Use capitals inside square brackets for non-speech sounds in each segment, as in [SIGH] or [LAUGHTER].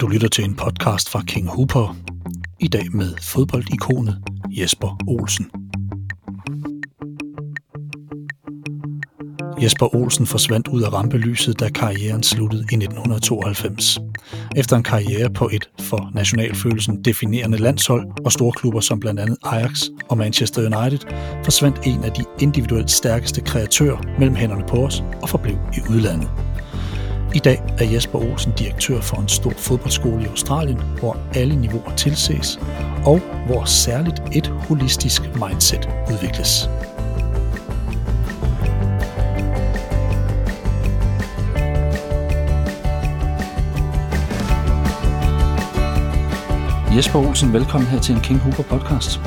Du lytter til en podcast fra King Hooper. I dag med fodboldikonet Jesper Olsen. Jesper Olsen forsvandt ud af rampelyset, da karrieren sluttede i 1992. Efter en karriere på et for nationalfølelsen definerende landshold og storklubber som blandt andet Ajax og Manchester United, forsvandt en af de individuelt stærkeste kreatører mellem hænderne på os og forblev i udlandet. I dag er Jesper Olsen direktør for en stor fodboldskole i Australien, hvor alle niveauer tilses, og hvor særligt et holistisk mindset udvikles. Jesper Olsen, velkommen her til en King Hooper podcast.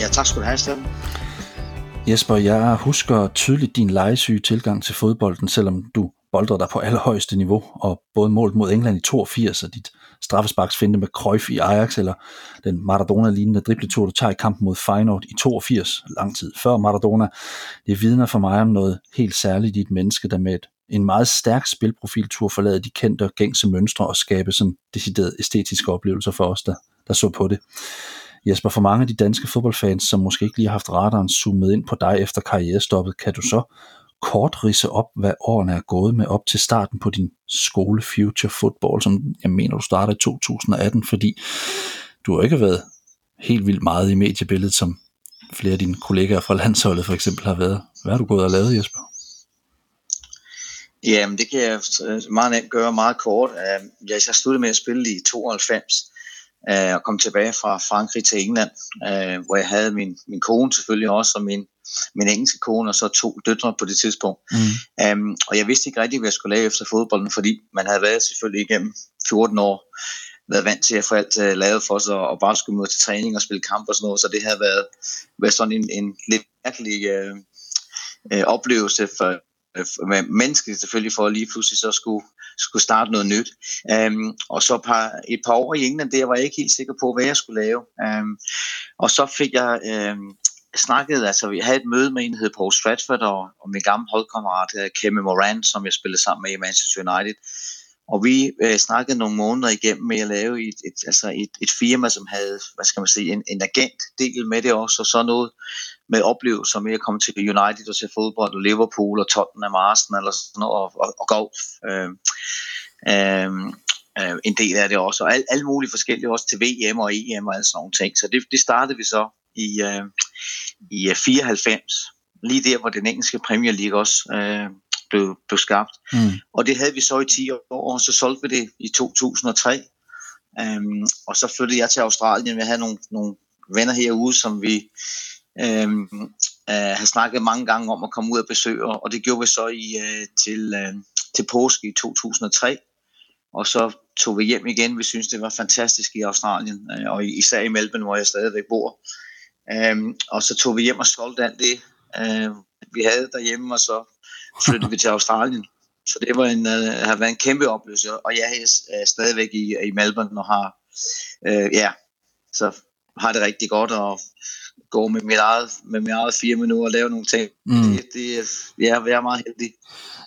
Ja, tak skal du have, Steffen. Jesper, jeg husker tydeligt din legesyge tilgang til fodbolden, selvom du boldrede dig på allerhøjeste niveau, og både målt mod England i 82 og dit finde med Cruyff i Ajax, eller den Maradona-lignende dribletur, du tager i kampen mod Feyenoord i 82, lang tid før Maradona. Det vidner for mig om noget helt særligt i et menneske, der med et, en meget stærk spilprofil tur forlade de kendte og gængse mønstre og skabe sådan decideret æstetiske oplevelser for os, der, der så på det. Jesper, for mange af de danske fodboldfans, som måske ikke lige har haft radaren zoomet ind på dig efter karrierestoppet, kan du så kort rise op, hvad årene er gået med op til starten på din skole Future Football, som jeg mener, du startede i 2018, fordi du har ikke været helt vildt meget i mediebilledet, som flere af dine kollegaer fra landsholdet for eksempel har været. Hvad har du gået og lavet, Jesper? Jamen, det kan jeg øh, meget nemt gøre meget kort. Øh, jeg sluttede med at spille i 92, øh, og kom tilbage fra Frankrig til England, hvor jeg havde min, min kone selvfølgelig også, og min, min engelske kone, og så to døtre på det tidspunkt. Mm. Um, og jeg vidste ikke rigtig, hvad jeg skulle lave efter fodbolden, fordi man havde været selvfølgelig igennem 14 år, været vant til at få alt uh, lavet for sig, og bare skulle møde til træning og spille kamp og sådan noget, så det havde været, været sådan en, en lidt mærkelig uh, uh, oplevelse for, med mennesket selvfølgelig for at lige pludselig så skulle, skulle starte noget nyt. Um, og så par, et par år i England, der var jeg ikke helt sikker på, hvad jeg skulle lave. Um, og så fik jeg um, snakkede, altså vi havde et møde med en, der hed Paul Stratford, og, og min gamle holdkammerat, Kemi Kevin Moran, som jeg spillede sammen med i Manchester United. Og vi øh, snakkede nogle måneder igennem med at lave et, et, altså et, et firma, som havde, hvad skal man sige, en, en agentdel med det også, og så noget med oplevelser med at komme til United og se fodbold, og Liverpool og Tottenham og Arsenal og sådan noget, og, og, og golf. Øh, øh, øh, en del af det også, og alle, alle mulige forskellige også til VM og EM og alle sådan nogle ting. Så det, det startede vi så i, øh, i 94, lige der, hvor den engelske Premier League også øh, blev, blev skabt. Mm. Og det havde vi så i 10 år, og så solgte vi det i 2003. Um, og så flyttede jeg til Australien. Vi havde nogle, nogle venner herude, som vi um, uh, har snakket mange gange om at komme ud og besøge, og det gjorde vi så i, uh, til, uh, til påske i 2003. Og så tog vi hjem igen. Vi synes det var fantastisk i Australien, uh, og især i Melbourne, hvor jeg stadigvæk bor. Um, og så tog vi hjem og solgte alt det, uh, vi havde derhjemme, og så flyttede vi til Australien. Så det var en, uh, har været en kæmpe oplevelse, og jeg er stadigvæk i, i Melbourne og har, uh, ja, så har det rigtig godt og gå med mit eget, med mit eget fire minutter og lave nogle ting. Mm. Det, det, ja, jeg er meget heldig.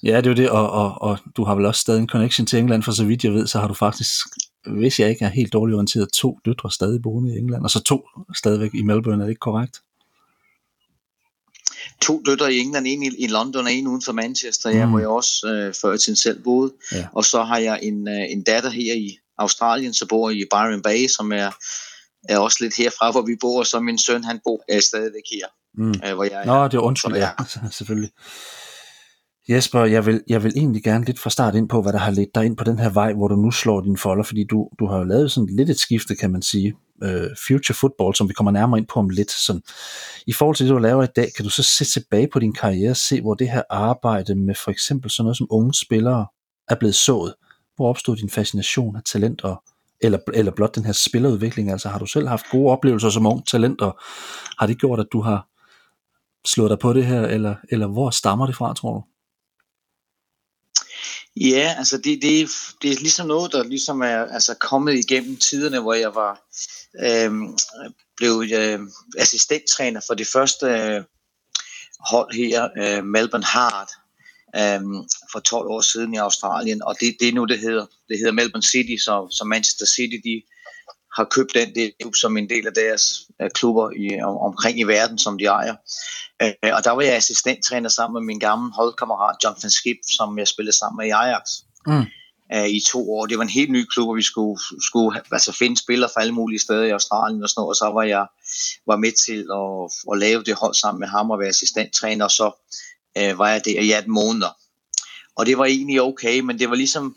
Ja, det er jo det, og, og, og du har vel også stadig en connection til England, for så vidt jeg ved, så har du faktisk hvis jeg ikke er helt dårligt orienteret, to døtre stadig boende i England, og så to stadigvæk i Melbourne, er det ikke korrekt? To døtre i England, en i, i London og en uden for Manchester, mm. ja, hvor jeg også øh, før til selv boede. Ja. Og så har jeg en, øh, en datter her i Australien, så bor i Byron Bay, som er, er også lidt herfra, hvor vi bor, og så min søn, han bor er stadigvæk her, mm. øh, hvor jeg Nå, det er undskyld, ja, [LAUGHS] selvfølgelig. Jesper, jeg vil, jeg vil egentlig gerne lidt fra start ind på, hvad der har ledt dig ind på den her vej, hvor du nu slår dine folder, fordi du, du har jo lavet sådan lidt et skifte, kan man sige. øh, future football, som vi kommer nærmere ind på om lidt. Sådan. I forhold til det, du laver i dag, kan du så se tilbage på din karriere og se, hvor det her arbejde med for eksempel sådan noget som unge spillere er blevet sået. Hvor opstod din fascination af talent og, eller, eller blot den her spillerudvikling? Altså har du selv haft gode oplevelser som ung talent, og har det gjort, at du har slået dig på det her, eller, eller hvor stammer det fra, tror du? Ja, altså det, det, det er ligesom noget, der ligesom er altså kommet igennem tiderne, hvor jeg var øh, blev øh, assistenttræner for det første øh, hold her, øh, Melbourne Heart, øh, for 12 år siden i Australien, og det, det er nu, det hedder, det hedder Melbourne City, så, så Manchester City, de har købt den del som en del af deres klubber i, om, omkring i verden, som de ejer. Uh, og der var jeg assistenttræner sammen med min gamle holdkammerat John van Skip, som jeg spillede sammen med i Ajax. Mm uh, i to år. Det var en helt ny klub, og vi skulle, skulle altså finde spillere fra alle mulige steder i Australien og sådan noget, og så var jeg var med til at, at lave det hold sammen med ham og være assistenttræner, og så uh, var jeg der i 18 måneder. Og det var egentlig okay, men det var ligesom,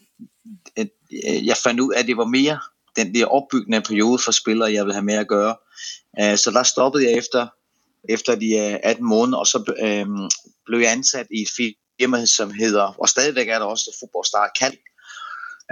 at jeg fandt ud af, at det var mere den der opbyggende periode for spillere, jeg ville have med at gøre. Uh, så der stoppede jeg efter, efter de 18 måneder, og så uh, blev jeg ansat i et firma, som hedder, og stadigvæk er der også Fodboldstar Kald,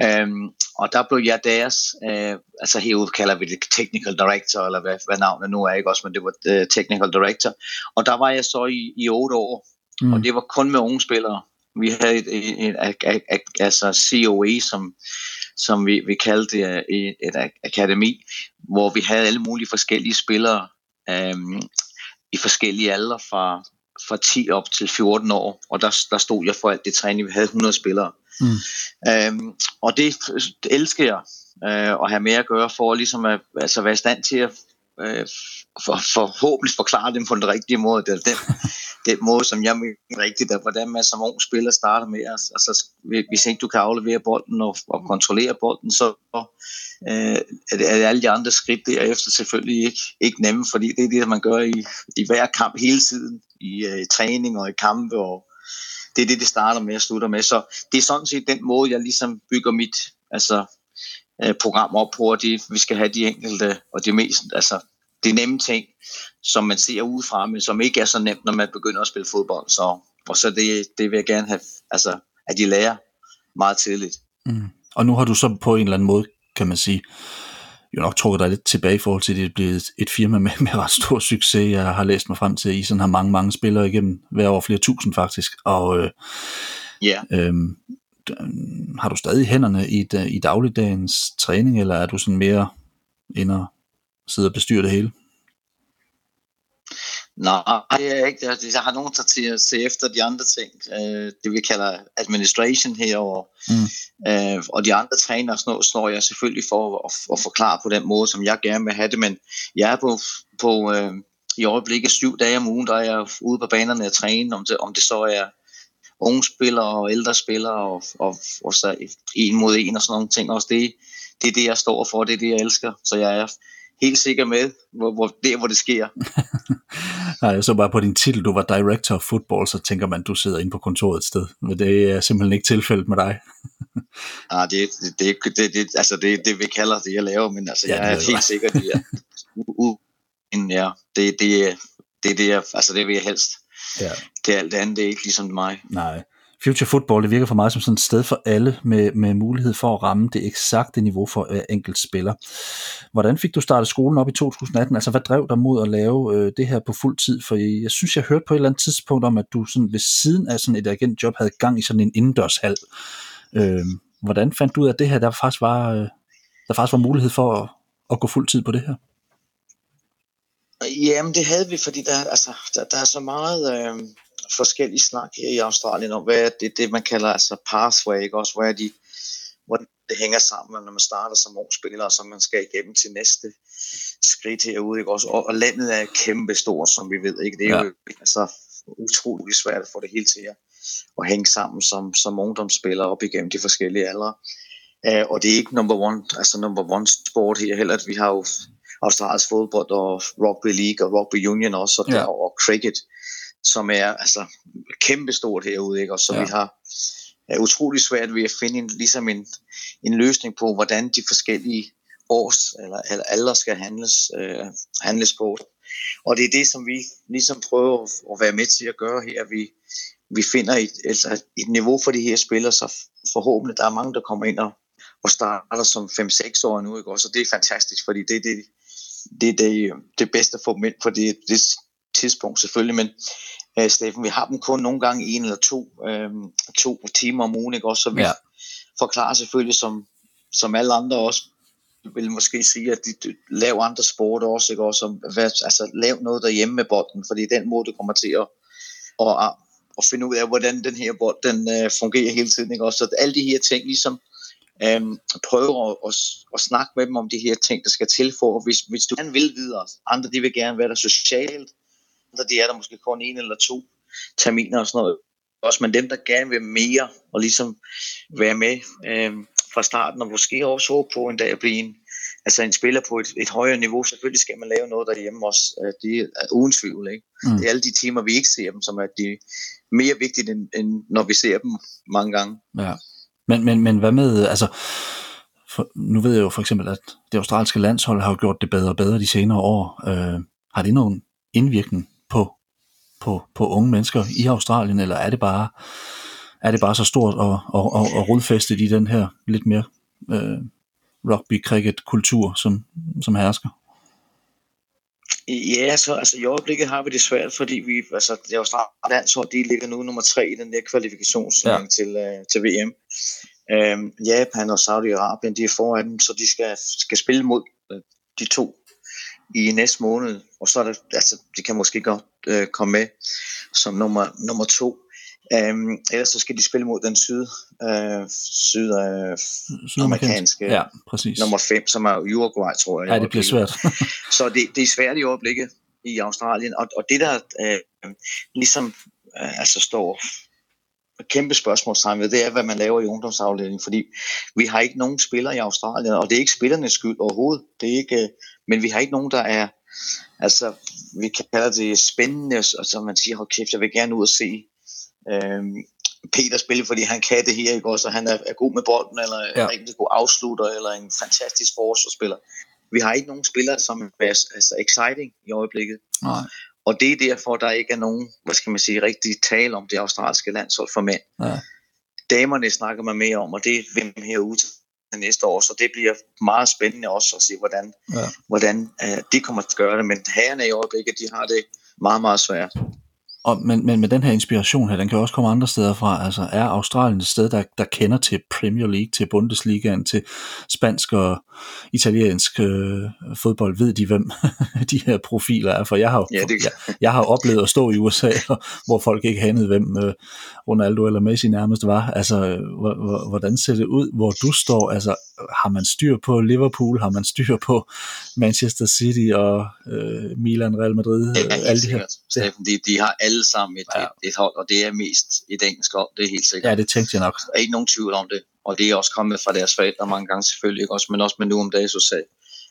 Øhm, og der blev jeg deres, øh, altså herude kalder vi det technical director, eller hvad, hvad navnet nu er, ikke også, men det var uh, technical director. Og der var jeg så i, i otte år, mm. og det var kun med unge spillere. Vi havde et, et, et, et, et altså COE, som, som vi, vi kaldte det, et, et akademi, hvor vi havde alle mulige forskellige spillere øhm, i forskellige alder fra, fra 10 op til 14 år, og der, der stod jeg for alt det træning. Vi havde 100 spillere. Mm. Øhm, og det, det elsker jeg øh, at have med at gøre for ligesom at altså være i stand til at øh, for, forhåbentlig forklare dem på den rigtige måde. Det er den, den måde, som jeg mener rigtigt, at hvordan man som ung spiller starter med. Altså, altså hvis ikke du kan aflevere bolden og, og kontrollere bolden, så øh, er, det, er det alle de andre skridt derefter selvfølgelig ikke, ikke nemme, fordi det er det, man gør i, i hver kamp hele tiden, i øh, træning og i kampe og det er det, det starter med og slutter med. Så det er sådan set den måde, jeg ligesom bygger mit altså, øh, program op på, at vi skal have de enkelte og de mest, altså de nemme ting, som man ser udefra, men som ikke er så nemt, når man begynder at spille fodbold. Så, og så det, det vil jeg gerne have, altså, at de lærer meget tidligt. Mm. Og nu har du så på en eller anden måde, kan man sige, jo nok trukket dig lidt tilbage i forhold til, at det er blevet et firma med, med ret stor succes. Jeg har læst mig frem til, at I sådan har mange, mange spillere igennem, hver år flere tusind faktisk. Og øh, yeah. øhm, har du stadig hænderne i, i dagligdagens træning, eller er du sådan mere ind og sidde og bestyre det hele? Nej, det er ikke. Jeg, jeg har nogen til at se efter de andre ting. Øh, det vi kalder administration herovre. Mm. Øh, og de andre træner snor, snor jeg selvfølgelig for at, at forklare på den måde, som jeg gerne vil have det. Men jeg er på, på øh, i øjeblikket syv dage om ugen, der er jeg ude på banerne at træne, om det, om det så er unge spillere og ældre spillere, og, og, og så en mod en og sådan nogle ting. Også det, det er det, jeg står for, det er det, jeg elsker. Så jeg er helt sikker med, hvor, hvor, der hvor det sker. [LAUGHS] Nej, jeg så bare på din titel, du var Director of Football, så tænker man, du sidder inde på kontoret et sted. Men det er simpelthen ikke tilfældet med dig. [LAUGHS] ah, det, det, det, det, det, altså det, det vi kalder det, jeg laver, men altså, ja, jeg er helt sikker, det er, uh, [LAUGHS] ja, det, det, det, det, altså det vil jeg helst. Ja. Det er alt det andet, det er ikke ligesom mig. Nej. Future Football, det virker for mig som sådan et sted for alle med, med mulighed for at ramme det eksakte niveau for øh, hver enkelt spiller. Hvordan fik du startet skolen op i 2018? Altså, hvad drev dig mod at lave øh, det her på fuld tid? For jeg synes, jeg hørte på et eller andet tidspunkt om, at du sådan ved siden af sådan et agentjob havde gang i sådan en indendørshal. Øh, hvordan fandt du ud af det her, der faktisk var, øh, der faktisk var mulighed for at, at gå fuld tid på det her? Jamen, det havde vi, fordi der, altså, der, der er så meget... Øh forskellige snak her i Australien om, hvad er det, det man kalder altså pathway, ikke? også hvor er de, hvordan det hænger sammen, når man starter som ung spiller, og så man skal igennem til næste skridt herude, ikke? Også, og, og landet er kæmpe stort, som vi ved, ikke? Det er ja. jo altså, utrolig svært at få det hele til at, at hænge sammen som, som ungdomsspiller op igennem de forskellige aldre. Uh, og det er ikke number one, altså number one sport her heller, at vi har jo Australiens fodbold og rugby league og rugby union også, og, ja. der, og cricket som er altså kæmpestort herude, ikke? og så ja. vi har er utrolig svært ved at finde en, ligesom en, en løsning på, hvordan de forskellige års eller, eller alder skal handles, øh, handles på. Og det er det, som vi ligesom prøver at være med til at gøre her. Vi, vi finder et, altså et niveau for de her spillere, så forhåbentlig der er mange, der kommer ind og, og starter som 5-6 år nu, ikke? så det er fantastisk, fordi det er det, det, det, det bedste for dem ind på det, det tidspunkt selvfølgelig, men øh, Steffen, vi har dem kun nogle gange en eller to, øh, to timer om ugen, ikke? Også, så vi ja. forklarer selvfølgelig, som, som alle andre også vil måske sige, at de, laver andre sport også, ikke? Også, hvad, altså lav noget derhjemme med bolden, fordi den måde, du kommer til at, at at finde ud af, hvordan den her bold den, øh, fungerer hele tiden. Ikke? Også, så alle de her ting ligesom øh, prøver at, at, at snakke med dem om de her ting, der skal til for, hvis, hvis du gerne vil videre. Andre de vil gerne være der socialt, andre de er der måske kun en eller to terminer og sådan noget. Også, men dem, der gerne vil mere og ligesom være med øh, fra starten, og måske også håbe på en dag at blive en, altså en spiller på et, et højere niveau. Selvfølgelig skal man lave noget derhjemme også. Det er uden tvivl. Ikke? Mm. Det er alle de timer, vi ikke ser dem, som er de mere vigtige, end, end når vi ser dem mange gange. Ja. Men, men, men hvad med, altså, for, nu ved jeg jo for eksempel, at det australske landshold har jo gjort det bedre og bedre de senere år. Øh, har det nogen indvirkning på, på, på unge mennesker i Australien, eller er det bare, er det bare så stort og, og, og, og rodfæstet i den her lidt mere øh, rugby-cricket-kultur, som, som hersker? Ja, så altså, i øjeblikket har vi det svært, fordi vi, altså, det Australien landshold, de ligger nu nummer tre i den der kvalifikationsring ja. til, uh, til VM. Øhm, Japan og Saudi-Arabien, de er foran dem, så de skal, skal spille mod uh, de to i næste måned, og så er det, altså, de kan måske godt uh, komme med som nummer, nummer to. Um, ellers så skal de spille mod den syd, uh, syd, uh, sydamerikanske ja, præcis. nummer 5, som er Uruguay, tror jeg. Ja, det bliver svært. [LAUGHS] så det, det er svært i øjeblikket i Australien, og, og det der uh, ligesom uh, altså står kæmpe spørgsmålstegn ved, det er, hvad man laver i ungdomsafdelingen, fordi vi har ikke nogen spillere i Australien, og det er ikke spillernes skyld overhovedet, det er ikke, men vi har ikke nogen, der er, altså, vi kalder det spændende, og så man siger, hold kæft, jeg vil gerne ud og se øh, Peter spille, fordi han kan det her, ikke også, og han er, er god med bolden, eller ja. en rigtig god afslutter, eller en fantastisk forsvarsspiller. Vi har ikke nogen spillere, som er altså, exciting i øjeblikket. Nej. Og det er derfor, der ikke er nogen, hvad skal man sige, rigtig tale om det australske landshold for mænd. Ja. Damerne snakker man mere om, og det er hvem herude næste år, så det bliver meget spændende også at se, hvordan, ja. hvordan uh, de kommer til at gøre det. Men herrerne i øjeblikket, de har det meget, meget svært. Og, men, men med den her inspiration her, den kan også komme andre steder fra. Altså er Australien et sted, der, der kender til Premier League, til Bundesligaen, til spansk og italiensk øh, fodbold? Ved de, hvem [LAUGHS] de her profiler er? For jeg har, ja, det... jeg, jeg har oplevet at stå i USA, [LAUGHS] hvor folk ikke handede, hvem øh, Ronaldo eller Messi nærmest var. Altså, hvordan ser det ud, hvor du står? Altså, har man styr på Liverpool? Har man styr på Manchester City og øh, Milan, Real Madrid? Ja, alle de her. Steffen, de, de har alle sammen et, ja. et, et hold, og det er mest et engelsk hold, det er helt sikkert. Ja, det tænkte jeg nok. Der er ikke nogen tvivl om det, og det er også kommet fra deres forældre mange gange selvfølgelig, ikke? Også, men også med nu om dagen, så sagde,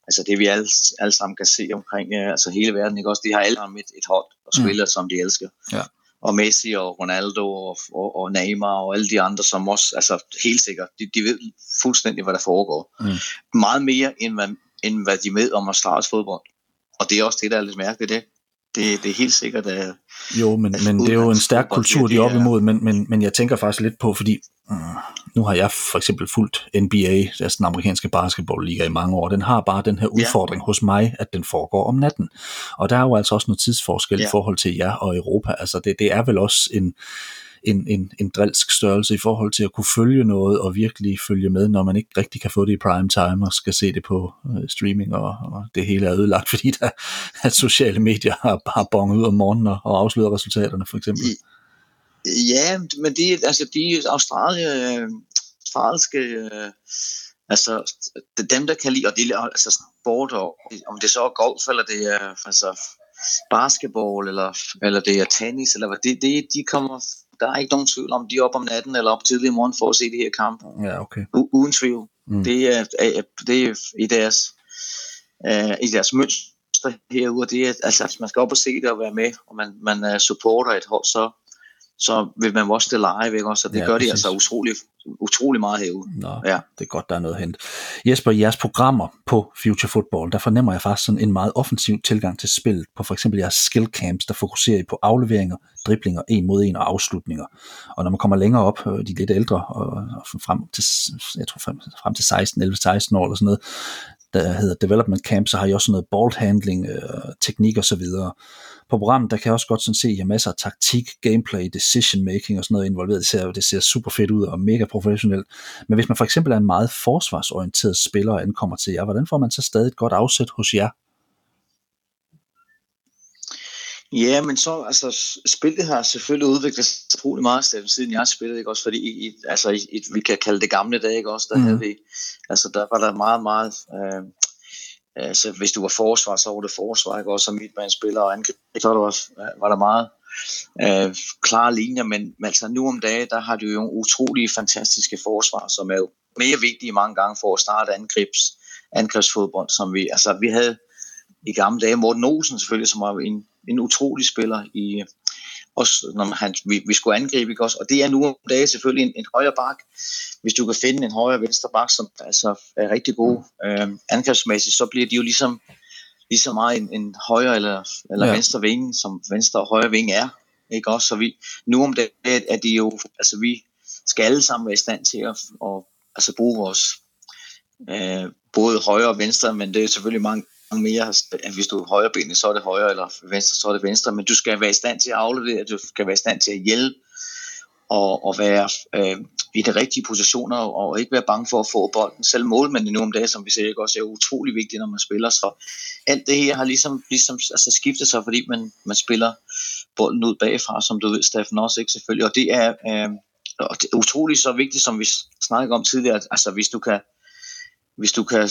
altså det vi alle, alle sammen kan se omkring altså hele verden, ikke? Også, de har alle sammen et, et hold og spiller, mm. som de elsker. Ja. Og Messi og Ronaldo og, og, og Neymar og alle de andre, som også, altså helt sikkert, de, de ved fuldstændig, hvad der foregår. Mm. Meget mere, end hvad, end hvad de ved om at starte fodbold. Og det er også det, der er lidt mærkeligt, det det, det er helt sikkert... at jo, men, men det er jo en stærk kultur, de er op imod, men, men, men jeg tænker faktisk lidt på, fordi uh, nu har jeg for eksempel fulgt NBA, altså den amerikanske basketballliga i mange år, den har bare den her udfordring ja. hos mig, at den foregår om natten. Og der er jo altså også noget tidsforskel ja. i forhold til jer og Europa. Altså det, det er vel også en, en, en, en drilsk størrelse i forhold til at kunne følge noget og virkelig følge med, når man ikke rigtig kan få det i prime time og skal se det på øh, streaming, og, og det hele er ødelagt, [LAUGHS] fordi der, at sociale medier har bare bonget ud om morgenen og, og afsløret resultaterne for eksempel. Ja, men de, altså de australie, øh, australske, øh, altså dem der kan lide, og det er altså sport, og om det så er golf, eller det er altså basketball, eller, eller det er tennis, eller hvad, det, det, de kommer der er ikke nogen tvivl om, de er op om natten eller op tidlig i morgen for at se det her kamp. Ja, okay. U- uden tvivl. Mm. Det, er, det er i deres, uh, i deres mønster herude. Det er, altså, man skal op og se det og være med, og man, man uh, supporter et hold, så, så vil man også det live, ikke? Så det ja, gør præcis. de altså utrolig, utrolig meget herude. Nå, ja. det er godt, der er noget at hente. Jesper, i jeres programmer på Future Football, der fornemmer jeg faktisk sådan en meget offensiv tilgang til spillet, på for eksempel jeres skill camps, der fokuserer I på afleveringer, driblinger, en mod en og afslutninger. Og når man kommer længere op, øh, de lidt ældre, og frem til, jeg tror frem, frem til 16, 11, 16 år eller sådan noget, der hedder development camp, så har I også noget ball handling, øh, teknik og så videre på programmet, der kan jeg også godt sådan se, at I har masser af taktik, gameplay, decision making og sådan noget involveret. Det ser, det ser super fedt ud og mega professionelt. Men hvis man for eksempel er en meget forsvarsorienteret spiller og ankommer til jer, hvordan får man så stadig et godt afsæt hos jer? Ja, men så, altså, spillet har selvfølgelig udviklet sig utrolig meget, siden jeg spillede, ikke også, fordi i, i, altså, i, i, vi kan kalde det gamle dage, ikke også, der mm. havde vi, altså, der var der meget, meget, øh, altså, hvis du var forsvar, så var det forsvar, ikke? Også, som midtbanespiller og angreb, så var der, også, øh, var der meget øh, klare linjer, men, men altså nu om dagen, der har du jo utrolige fantastiske forsvar, som er jo mere vigtige mange gange for at starte angrebs, angrebsfodbold, som vi, altså vi havde i gamle dage, Morten Olsen selvfølgelig, som var en en utrolig spiller i også når han, vi, vi skulle angribe, ikke også? Og det er nu om dagen selvfølgelig en, en højre bak. Hvis du kan finde en højre venstre bak, som altså er rigtig god øh, angrebsmæssigt, så bliver de jo ligesom lige så meget en, en højre eller, eller ja. venstre vinge, som venstre og højre vinge er. Ikke også? Så vi, nu om dagen er de jo, altså vi skal alle sammen være i stand til at, at altså bruge vores øh, både højre og venstre, men det er selvfølgelig mange mere, hvis du er højre så er det højre, eller venstre, så er det venstre, men du skal være i stand til at aflevere, du skal være i stand til at hjælpe, og, og være øh, i de rigtige positioner, og ikke være bange for at få bolden. Selv målmanden nu om dagen, som vi ser, ikke, også er utrolig vigtigt, når man spiller. Så alt det her har ligesom, ligesom altså skiftet sig, fordi man, man spiller bolden ud bagfra, som du ved, Steffen også, ikke selvfølgelig. Og det er, øh, og det er utroligt så vigtigt, som vi snakkede om tidligere, altså hvis du kan, hvis du kan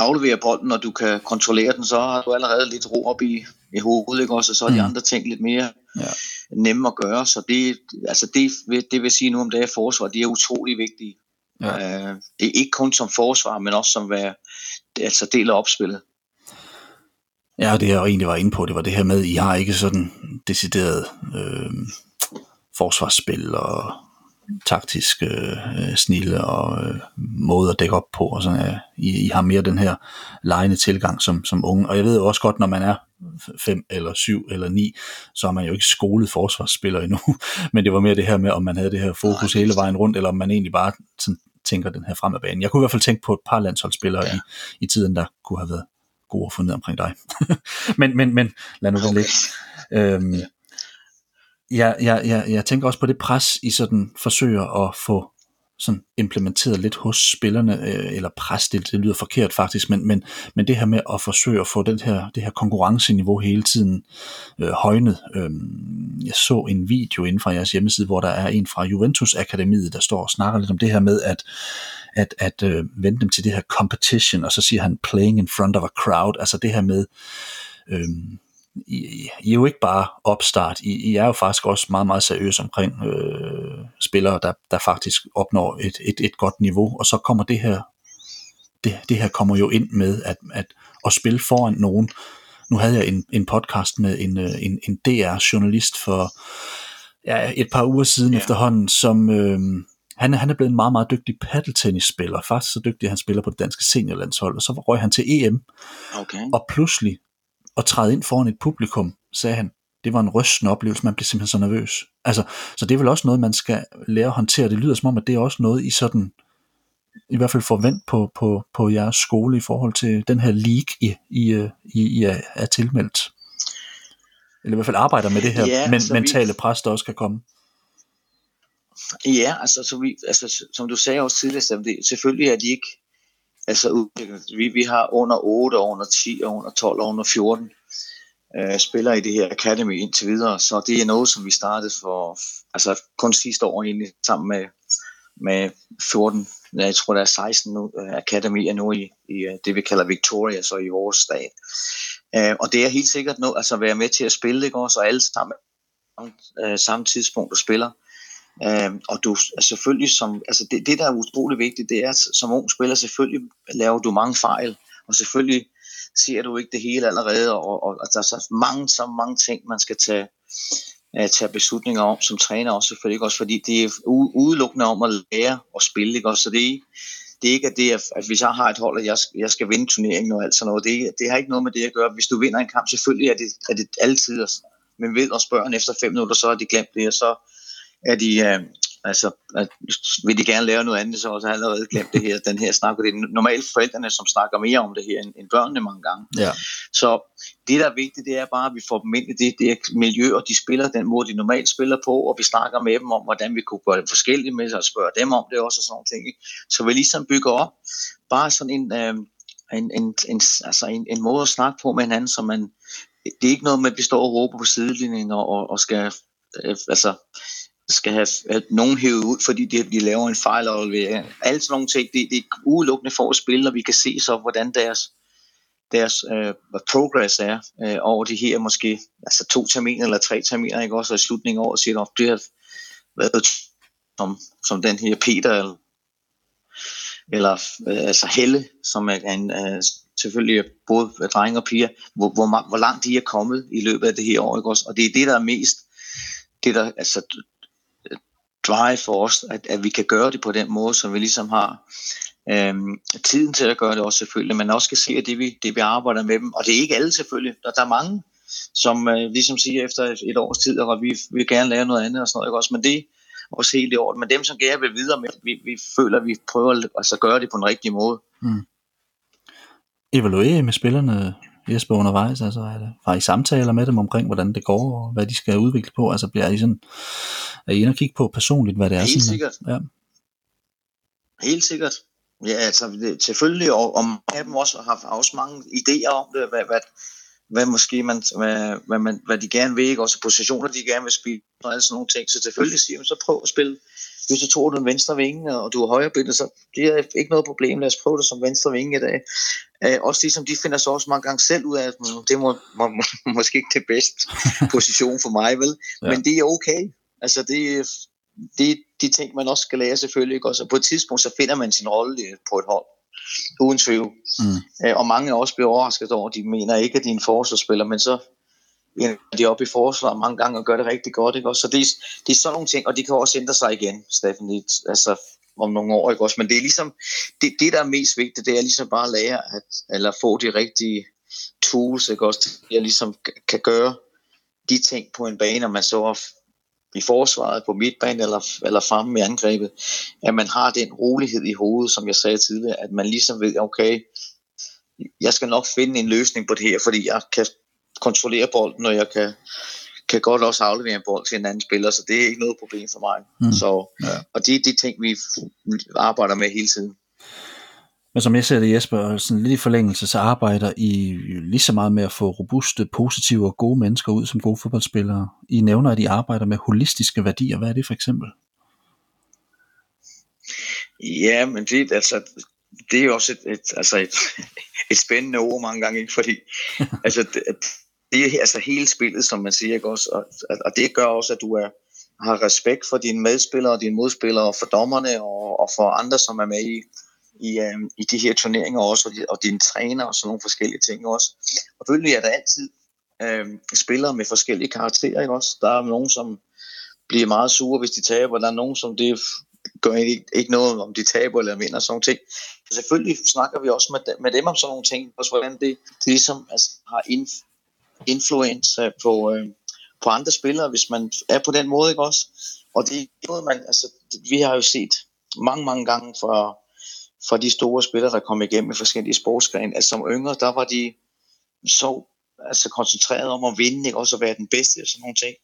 aflevere bolden, når du kan kontrollere den, så har du allerede lidt ro op i, i hovedet, ikke også? Og så er de mm. andre ting lidt mere ja. nemme at gøre. Så det, altså det, det vil sige nu om dagen forsvar, det er utrolig vigtigt. Ja. Uh, det er ikke kun som forsvar, men også som hvad, altså del af opspillet. Ja, det jeg egentlig var inde på, det var det her med, at I har ikke sådan decideret øh, forsvarsspil og taktisk øh, snille og øh, måde at dække op på. Og sådan, øh, I, I har mere den her lejende tilgang som, som unge. Og jeg ved jo også godt, når man er fem eller syv eller ni, så er man jo ikke skolet forsvarsspiller endnu. [LAUGHS] Men det var mere det her med, om man havde det her fokus hele vejen rundt, eller om man egentlig bare sådan, tænker den her frem af banen. Jeg kunne i hvert fald tænke på et par landsholdsspillere ja. i, i tiden, der kunne have været gode at få ned omkring dig. [LAUGHS] men, men, men lad nu det okay. ligge. Øhm, jeg, jeg, jeg, jeg tænker også på det pres, I sådan forsøger at få sådan implementeret lidt hos spillerne, øh, eller pres, det, det lyder forkert faktisk, men, men, men det her med at forsøge at få den her, det her konkurrenceniveau hele tiden øh, højnet. Øh, jeg så en video inden fra jeres hjemmeside, hvor der er en fra Juventus Akademiet, der står og snakker lidt om det her med, at at, at øh, vende dem til det her competition, og så siger han playing in front of a crowd, altså det her med, øh, i, I er jo ikke bare opstart, I, I er jo faktisk også meget, meget seriøse omkring øh, spillere, der, der faktisk opnår et, et, et godt niveau, og så kommer det her, det, det her kommer jo ind med at, at, at spille foran nogen. Nu havde jeg en, en podcast med en, øh, en, en DR-journalist for ja, et par uger siden ja. efterhånden, som øh, han, han er blevet en meget, meget dygtig paddeltennisspiller, faktisk så dygtig, at han spiller på det danske seniorlandshold, og så røg han til EM, okay. og pludselig at træde ind foran et publikum, sagde han, det var en rystende oplevelse, man blev simpelthen så nervøs. Altså, så det er vel også noget, man skal lære at håndtere. Det lyder som om, at det er også noget, I sådan, i hvert fald forvent på, på, på jeres skole i forhold til den her league, I, I, I, I er, er tilmeldt. Eller i hvert fald arbejder med det her ja, men, altså, mentale vi... pres, der også kan komme. Ja, altså, så vi, altså som du sagde også tidligere, så det, selvfølgelig er de ikke altså Vi, vi har under 8, under 10, under 12 under 14 øh, spillere i det her Academy indtil videre, så det er noget, som vi startede for, altså kun sidste år egentlig, sammen med, med 14, jeg tror der er 16 nu, øh, uh, Academy er nu i, i uh, det vi kalder Victoria, så i vores stat. Uh, øh, og det er helt sikkert noget, altså at være med til at spille, ikke også, og alle sammen uh, samme tidspunkt og spiller. Øh, og du er selvfølgelig som, altså det, det der er utrolig vigtigt, det er, at som ung spiller selvfølgelig laver du mange fejl, og selvfølgelig ser du ikke det hele allerede, og, og, og der er så mange, så mange ting, man skal tage, at tage beslutninger om som træner også selvfølgelig, ikke? også fordi det er udelukkende om at lære og spille, ikke? også, så det er, det er ikke at det, at hvis jeg har et hold, at jeg, jeg skal vinde turneringen og alt sådan noget, det, det har ikke noget med det at gøre. Hvis du vinder en kamp, selvfølgelig er det, er det altid, men ved og spørger efter fem minutter, så er de glemt det, og så er de, øh, altså, at, vil de gerne lave noget andet, så også har allerede glemt det her, den her snak, og det er normalt forældrene, som snakker mere om det her, end, end børnene mange gange. Ja. Så det, der er vigtigt, det er bare, at vi får dem ind i det, det miljø, og de spiller den måde, de normalt spiller på, og vi snakker med dem om, hvordan vi kunne gøre det forskelligt med og spørge dem om det også, og sådan nogle ting. Så vi ligesom bygger op, bare sådan en, øh, en, en, en, altså en, en måde at snakke på med hinanden, så man det er ikke noget med, at vi står og råber på sidelinjen og, og skal, øh, altså, skal have, nogen hævet ud, fordi de, de laver en fejl. Og alle sådan nogle ting, det, det er udelukkende for at spille, og vi kan se så, hvordan deres, deres øh, progress er øh, over de her måske altså to terminer eller tre terminer, ikke også, og i slutningen af året siger, at det har været som, som den her Peter eller, eller øh, altså Helle, som er en, øh, selvfølgelig både drenge og piger, hvor, hvor, hvor langt de er kommet i løbet af det her år, ikke også? og det er det, der er mest det, der altså drive for os, at, at vi kan gøre det på den måde, som vi ligesom har øhm, tiden til at gøre det også selvfølgelig, men også kan se, at det vi, det vi arbejder med dem, og det er ikke alle selvfølgelig, der, der er mange, som øh, ligesom siger efter et, et års tid, og vi vil gerne lave noget andet og sådan noget, ikke også, men det er også helt i orden. Men dem, som gerne vil videre med, vi, vi føler, at vi prøver at altså, gøre det på en rigtig måde. Mm. Evaluere med spillerne Jesper undervejs? Altså, er det, har I samtaler med dem omkring, hvordan det går, og hvad de skal udvikle på? Altså, bliver I sådan, er I inde og kigge på personligt, hvad det er? Helt sådan, sikkert. Ja. Helt sikkert. Ja, altså det, selvfølgelig, og, og mange af dem også har også mange idéer om det, hvad, hvad, hvad måske man, hvad, hvad, man, hvad de gerne vil, ikke? også positioner, de gerne vil spille, og alle sådan nogle ting. Så selvfølgelig siger man, så prøv at spille hvis du tror, du er en venstre vinge, og du er højrebenet, så det er ikke noget problem. Lad os prøve det som venstre vinge i dag. Uh, også ligesom de finder så også mange gange selv ud af, at mm, det må, må, må [LAUGHS] måske ikke det bedste [LAUGHS] position for mig, vel? Ja. Men det er okay. Altså, det, det de ting, man også skal lære selvfølgelig. Ikke? Også, på et tidspunkt, så finder man sin rolle på et hold. Uden tvivl. Mm. Uh, og mange er også blevet overrasket over, de mener ikke, at de er en forsvarsspiller, men så de er oppe i forsvar mange gange og gør det rigtig godt. Ikke? Så det er, det er sådan nogle ting, og de kan også ændre sig igen, Steffen, altså om nogle år. Ikke? Også, men det er ligesom, det, det der er mest vigtigt, det er ligesom bare at lære, at, eller få de rigtige tools, ikke? Også, til at ligesom kan gøre de ting på en bane, om man så er i forsvaret på midtbanen eller, eller fremme i angrebet, at man har den rolighed i hovedet, som jeg sagde tidligere, at man ligesom ved, okay, jeg skal nok finde en løsning på det her, fordi jeg kan kontrollere bolden, og jeg kan, kan godt også aflevere en bold til en anden spiller, så det er ikke noget problem for mig. Mm. Så, ja. Og det er de ting, vi arbejder med hele tiden. Men som jeg ser det, Jesper, sådan lidt i forlængelse, så arbejder I lige så meget med at få robuste, positive og gode mennesker ud som gode fodboldspillere. I nævner, at I arbejder med holistiske værdier. Hvad er det for eksempel? Ja, men det, altså, det er jo også et, et, altså et, [LAUGHS] et spændende ord mange gange, ikke? fordi [LAUGHS] altså, det, det er altså hele spillet, som man siger, ikke også? Og, og det gør også, at du er, har respekt for dine medspillere og dine modspillere, og for dommerne og, og for andre, som er med i, i, øhm, i de her turneringer også, og, de, og dine træner og sådan nogle forskellige ting også. Og selvfølgelig er der altid øh, spillere med forskellige karakterer, ikke også? Der er nogen, som bliver meget sure, hvis de taber, der er nogen, som det gør ikke, ikke noget om de taber eller vinder sådan nogle ting. Så selvfølgelig snakker vi også med, med dem om sådan nogle ting, også hvordan det, det ligesom altså, har influence på, øh, på andre spillere, hvis man er på den måde, ikke også? Og det er noget, man, altså, vi har jo set mange, mange gange fra, fra de store spillere, der kom igennem i forskellige sportsgrene, altså som yngre, der var de så altså koncentreret om at vinde, ikke? også at være den bedste og sådan nogle ting.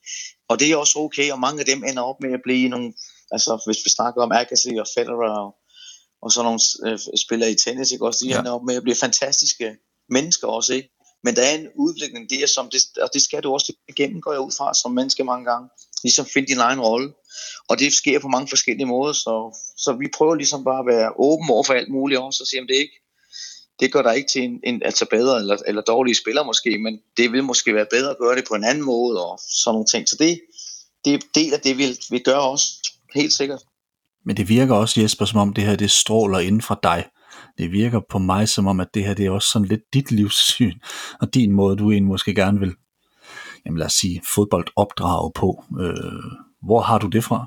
Og det er også okay, og mange af dem ender op med at blive nogle, altså hvis vi snakker om Agassi og Federer og, og sådan nogle øh, spillere i tennis, ikke? også de ja. ender op med at blive fantastiske mennesker også, ikke? Men der er en udvikling der, som det, og det skal du også igennem, går jeg ud fra, som menneske mange gange. Ligesom finde din egen rolle. Og det sker på mange forskellige måder, så, så vi prøver ligesom bare at være åben over for alt muligt også, og se om det ikke det gør der ikke til en, en altså bedre eller, eller dårlige spiller måske, men det vil måske være bedre at gøre det på en anden måde og sådan nogle ting. Så det, det er del af det, vi, vi gør også, helt sikkert. Men det virker også, Jesper, som om det her det stråler inden fra dig det virker på mig som om, at det her det er også sådan lidt dit livssyn, og din måde, du egentlig måske gerne vil, jamen lad os sige, fodbold opdrage på. Øh, hvor har du det fra?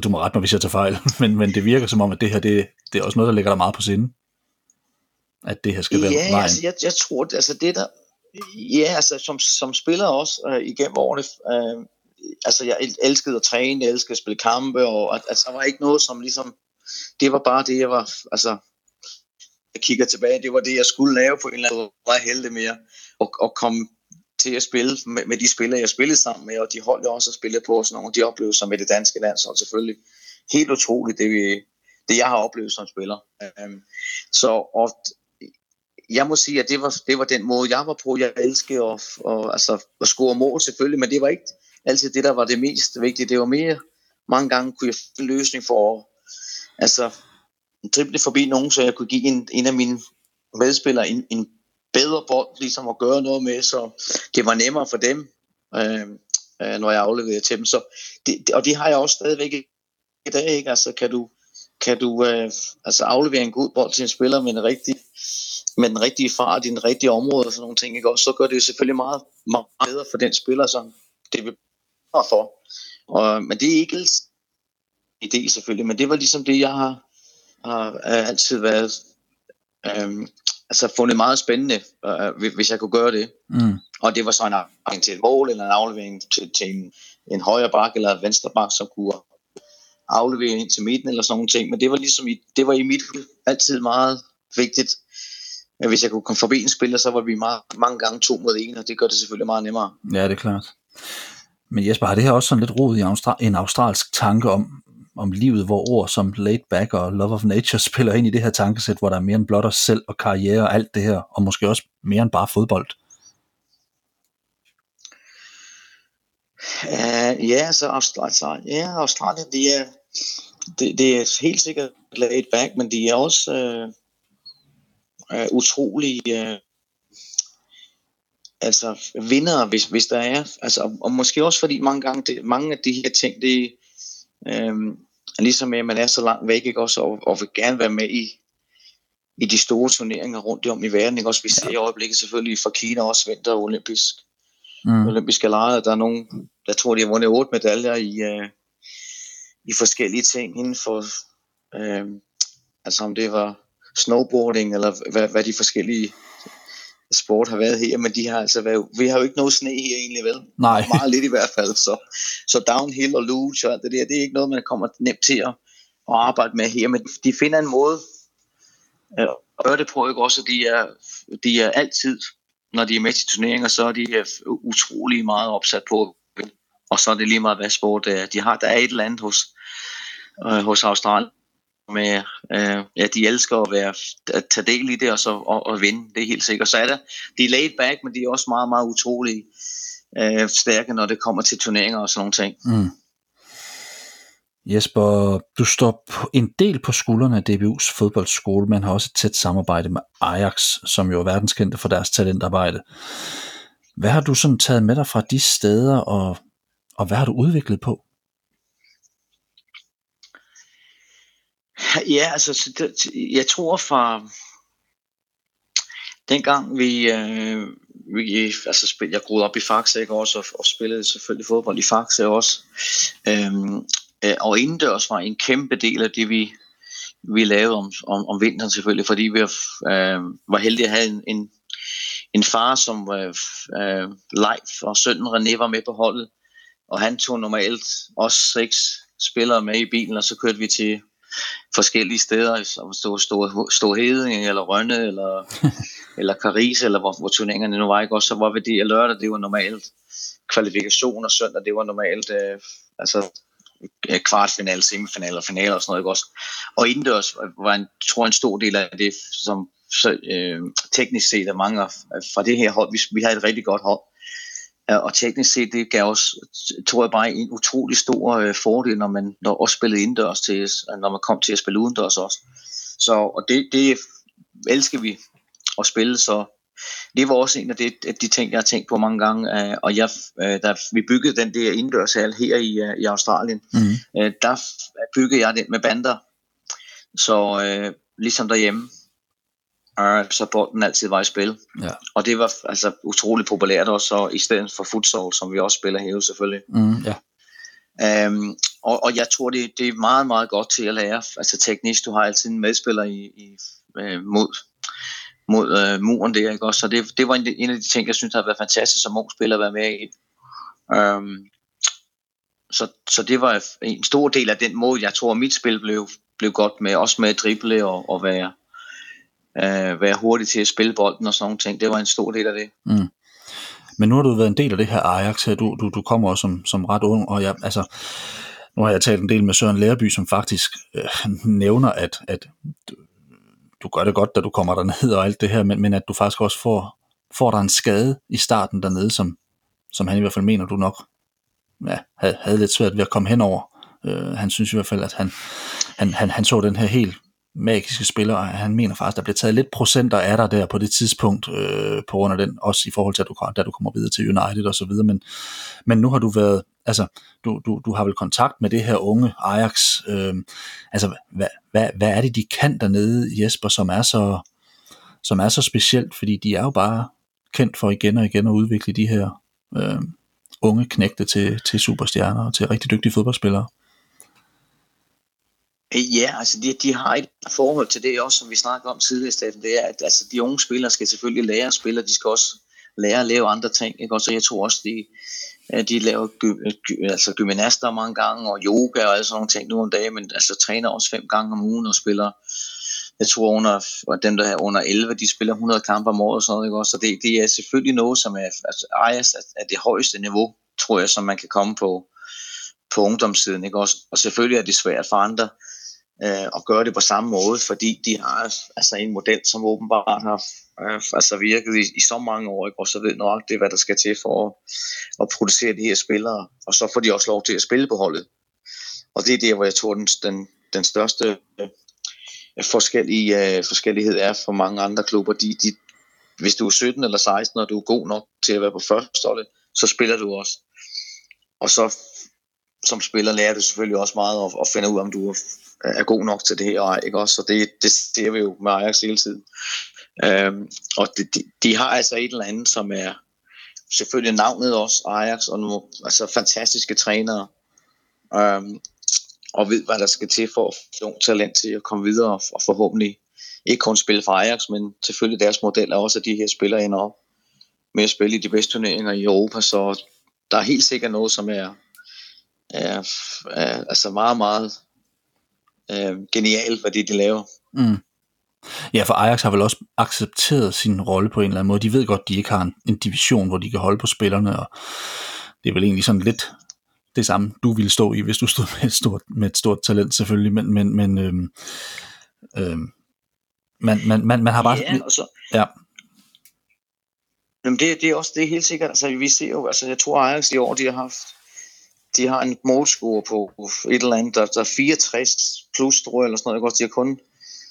Du må rette mig, hvis jeg tager fejl, [LAUGHS] men, men det virker som om, at det her, det, det er også noget, der ligger dig meget på sinde. At det her skal være ja, vejen. Altså, jeg, jeg tror, altså det der, ja, altså som, som spiller også øh, igennem årene, øh, altså jeg elskede at træne, jeg elskede at spille kampe, og altså, der var ikke noget, som ligesom det var bare det, jeg var, altså, jeg kigger tilbage, det var det, jeg skulle lave på en eller anden måde, var heldig med og, og komme til at spille med, med de spillere, jeg spillede sammen med, og de hold, jeg også har spillet på, sådan nogle, de oplevelser med det danske landshold selvfølgelig. Helt utroligt, det, vi, det jeg har oplevet som spiller. Um, så og jeg må sige, at det var, det var den måde, jeg var på. Jeg elskede at, og, altså, at score mål selvfølgelig, men det var ikke altid det, der var det mest vigtige. Det var mere, mange gange kunne jeg finde en løsning for altså, drible forbi nogen, så jeg kunne give en, en af mine medspillere en, en bedre bold, ligesom at gøre noget med, så det var nemmere for dem, øh, øh, når jeg afleverede til dem. Så det, og det har jeg også stadigvæk i dag, ikke? Altså, kan du, kan du øh, altså aflevere en god bold til en spiller med en rigtig med den rigtige fart i den rigtige område og sådan nogle ting, ikke? Og så gør det selvfølgelig meget, meget bedre for den spiller, som det vil for. Og, men det er ikke idé selvfølgelig, men det var ligesom det, jeg har, har, har altid været øhm, altså fundet meget spændende, øh, hvis jeg kunne gøre det. Mm. Og det var så en aflevering til et mål, eller en aflevering til, til en, en højre bak eller en venstre bak, som kunne aflevere ind til midten eller sådan nogle ting. Men det var ligesom i, det var i mit altid meget vigtigt. at Hvis jeg kunne komme forbi en spiller, så var vi meget, mange gange to mod en, og det gør det selvfølgelig meget nemmere. Ja, det er klart. Men Jesper, har det her også sådan lidt rod i en australsk tanke om, om livet, hvor ord som laid back og love of nature [LAUGHS] spiller ind i det her tankesæt, hvor der er mere end blot os selv og karriere og alt det her, og måske også mere end bare fodbold? Uh, ja, så Australien, altså, ja, Australien, de er, det, det er helt sikkert laid back, men de er også øh, uh, uh, utrolig uh, øh, altså vinder, hvis, hvis der er. Altså, og måske også fordi mange gange, det, mange af de her ting, det, Øhm, ligesom med, at man er så langt væk, ikke også, og, og vil gerne være med i, i de store turneringer rundt om i verden. Ikke? Også vi ser i øjeblikket selvfølgelig for Kina også vinter olympisk. Mm. Olympiske lejre. Der er nogen, der tror, de har vundet otte medaljer i, uh, i forskellige ting inden for, uh, altså om det var snowboarding, eller hvad, hvad de forskellige sport har været her, men de har altså været, vi har jo ikke noget sne her egentlig, vel? Nej. [LAUGHS] Meget lidt i hvert fald, så, så downhill og luge og alt det der, det er ikke noget, man kommer nemt til at, at arbejde med her, men de finder en måde at gøre det på, ikke også, de er, de er altid, når de er med til turneringer, så er de utrolig meget opsat på, og så er det lige meget, hvad sport er. De har, der er et eller andet hos, øh, hos Australien, med, øh, ja, de elsker at, være, at tage del i det og, så, og, og vinde, det er helt sikkert. Så er der, de er laid back, men de er også meget, meget utrolige øh, stærke, når det kommer til turneringer og sådan nogle ting. Mm. Jesper, du står en del på skuldrene af DBU's fodboldskole, men har også et tæt samarbejde med Ajax, som jo er verdenskendte for deres talentarbejde. Hvad har du sådan taget med dig fra de steder, og, og hvad har du udviklet på? Ja, altså, jeg tror fra dengang vi, øh, vi altså, spil, jeg groede op i Faxe ikke også, og, og spillede selvfølgelig fodbold i Faxe også. Øhm, øh, og indendørs var en kæmpe del af det, vi, vi lavede om, om, om vinteren selvfølgelig, fordi vi øh, var heldige at have en, en, en far, som var øh, øh live, og sønnen René var med på holdet, og han tog normalt også seks spillere med i bilen, og så kørte vi til forskellige steder, som stod, stod, stod Heding, eller Rønne, eller, [LAUGHS] eller Paris, eller hvor, hvor turneringerne nu var, ikke? Også så var det at lørdag, det var normalt kvalifikation, og søndag, det var normalt, øh, altså kvartfinale, semifinale og finale og sådan noget, ikke også? Og indendørs var en, tror en stor del af det, som så, øh, teknisk set er mange fra det her hold, vi, vi har et rigtig godt hold, og teknisk set, det gav os, tror jeg bare, en utrolig stor øh, fordel, når man når også spillede indendørs til, når man kom til at spille udendørs også. Så, og det, det elsker vi at spille, så det var også en af de, de ting, jeg har tænkt på mange gange. Øh, og jeg, øh, da vi byggede den der indendørshal her i, øh, i Australien, mm. øh, der byggede jeg den med bander. Så øh, ligesom derhjemme, øh, så bolden altid var i spil. Ja. Og det var altså utroligt populært også, i stedet for futsal, som vi også spiller her selvfølgelig. Mm, ja. Øhm, og, og jeg tror, det, det er meget, meget godt til at lære. Altså teknisk, du har altid en medspiller i, i, øh, mod, mod øh, muren der, ikke også? Så det, det var en, en af de ting, jeg synes, har været fantastisk som ung spiller at være med i. Øhm, så, så det var en stor del af den måde, jeg tror, mit spil blev, blev godt med, også med at drible og, og være, øh, være hurtig til at spille bolden og sådan nogle ting. Det var en stor del af det. Mm. Men nu har du været en del af det her Ajax her. Du, du, du kommer også som, som ret ung, og jeg, altså, nu har jeg talt en del med Søren Lærby, som faktisk øh, nævner, at, at du gør det godt, da du kommer derned og alt det her, men, men at du faktisk også får, får dig en skade i starten dernede, som, som han i hvert fald mener, du nok ja, havde, havde lidt svært ved at komme henover. Øh, han synes i hvert fald, at han, han, han, han så den her helt magiske spiller, og han mener faktisk, der bliver taget lidt procenter af dig der på det tidspunkt, øh, på grund af den, også i forhold til, at du, da du kommer videre til United og så videre, men, men nu har du været, altså, du, du, du har vel kontakt med det her unge Ajax, øh, altså, hvad, hvad, hvad er det, de kan dernede, Jesper, som er så, som er så specielt, fordi de er jo bare kendt for igen og igen at udvikle de her øh, unge knægte til, til superstjerner og til rigtig dygtige fodboldspillere. Øh, ja, altså de, de har et forhold til det også, som vi snakker om tidligere, Steffen, det er, at altså, de unge spillere skal selvfølgelig lære at spille, og de skal også lære at lave andre ting. Ikke? Og så jeg tror også, de, øh, de laver gy, øh, gy, altså gymnaster mange gange, og yoga og alle sådan nogle ting nu om dagen, men altså træner også fem gange om ugen og spiller, jeg tror under, og dem der er under 11, de spiller 100 kampe om året og sådan noget, ikke? Også, så det, det er selvfølgelig noget, som er, altså ejes af det højeste niveau, tror jeg, som man kan komme på, på ungdomssiden, ikke? Også, og selvfølgelig er det svært for andre, øh, og gøre det på samme måde, fordi de har altså en model, som åbenbart har øh, altså virket i, i så mange år, ikke? og så ved nok det, hvad der skal til for at, at producere de her spillere, og så får de også lov til at spille på holdet. Og det er der, hvor jeg tror, den, den, den største øh, forskellige, øh, forskellighed er for mange andre klubber. De, de, hvis du er 17 eller 16, og du er god nok til at være på første så spiller du også. Og så som spiller lærer du selvfølgelig også meget at, at finde ud af, om du er er god nok til det her, ikke også? Så det, det ser vi jo med Ajax hele tiden. Øhm, og de, de, de har altså et eller andet, som er selvfølgelig navnet også, Ajax, og nogle altså fantastiske trænere, øhm, og ved, hvad der skal til for at få talent til at komme videre, og forhåbentlig ikke kun spille for Ajax, men selvfølgelig deres model er også, at de her spillere ender op med at spille i de bedste turneringer i Europa, så der er helt sikkert noget, som er, er, er altså meget, meget øh, genialt, hvad det de laver. Mm. Ja, for Ajax har vel også accepteret sin rolle på en eller anden måde. De ved godt, de ikke har en, en division, hvor de kan holde på spillerne, og det er vel egentlig sådan lidt det samme, du ville stå i, hvis du stod med et stort, med et stort talent selvfølgelig, men, men, men øhm, øhm, man, man, man, man har bare... Ja, og så, ja. Jamen det, det er også det er helt sikkert. Altså, vi ser jo, altså, jeg tror Ajax i år, de har haft de har en målscore på et eller andet, der, der er 64 plus, tror jeg, eller sådan noget. Godt, de har kun,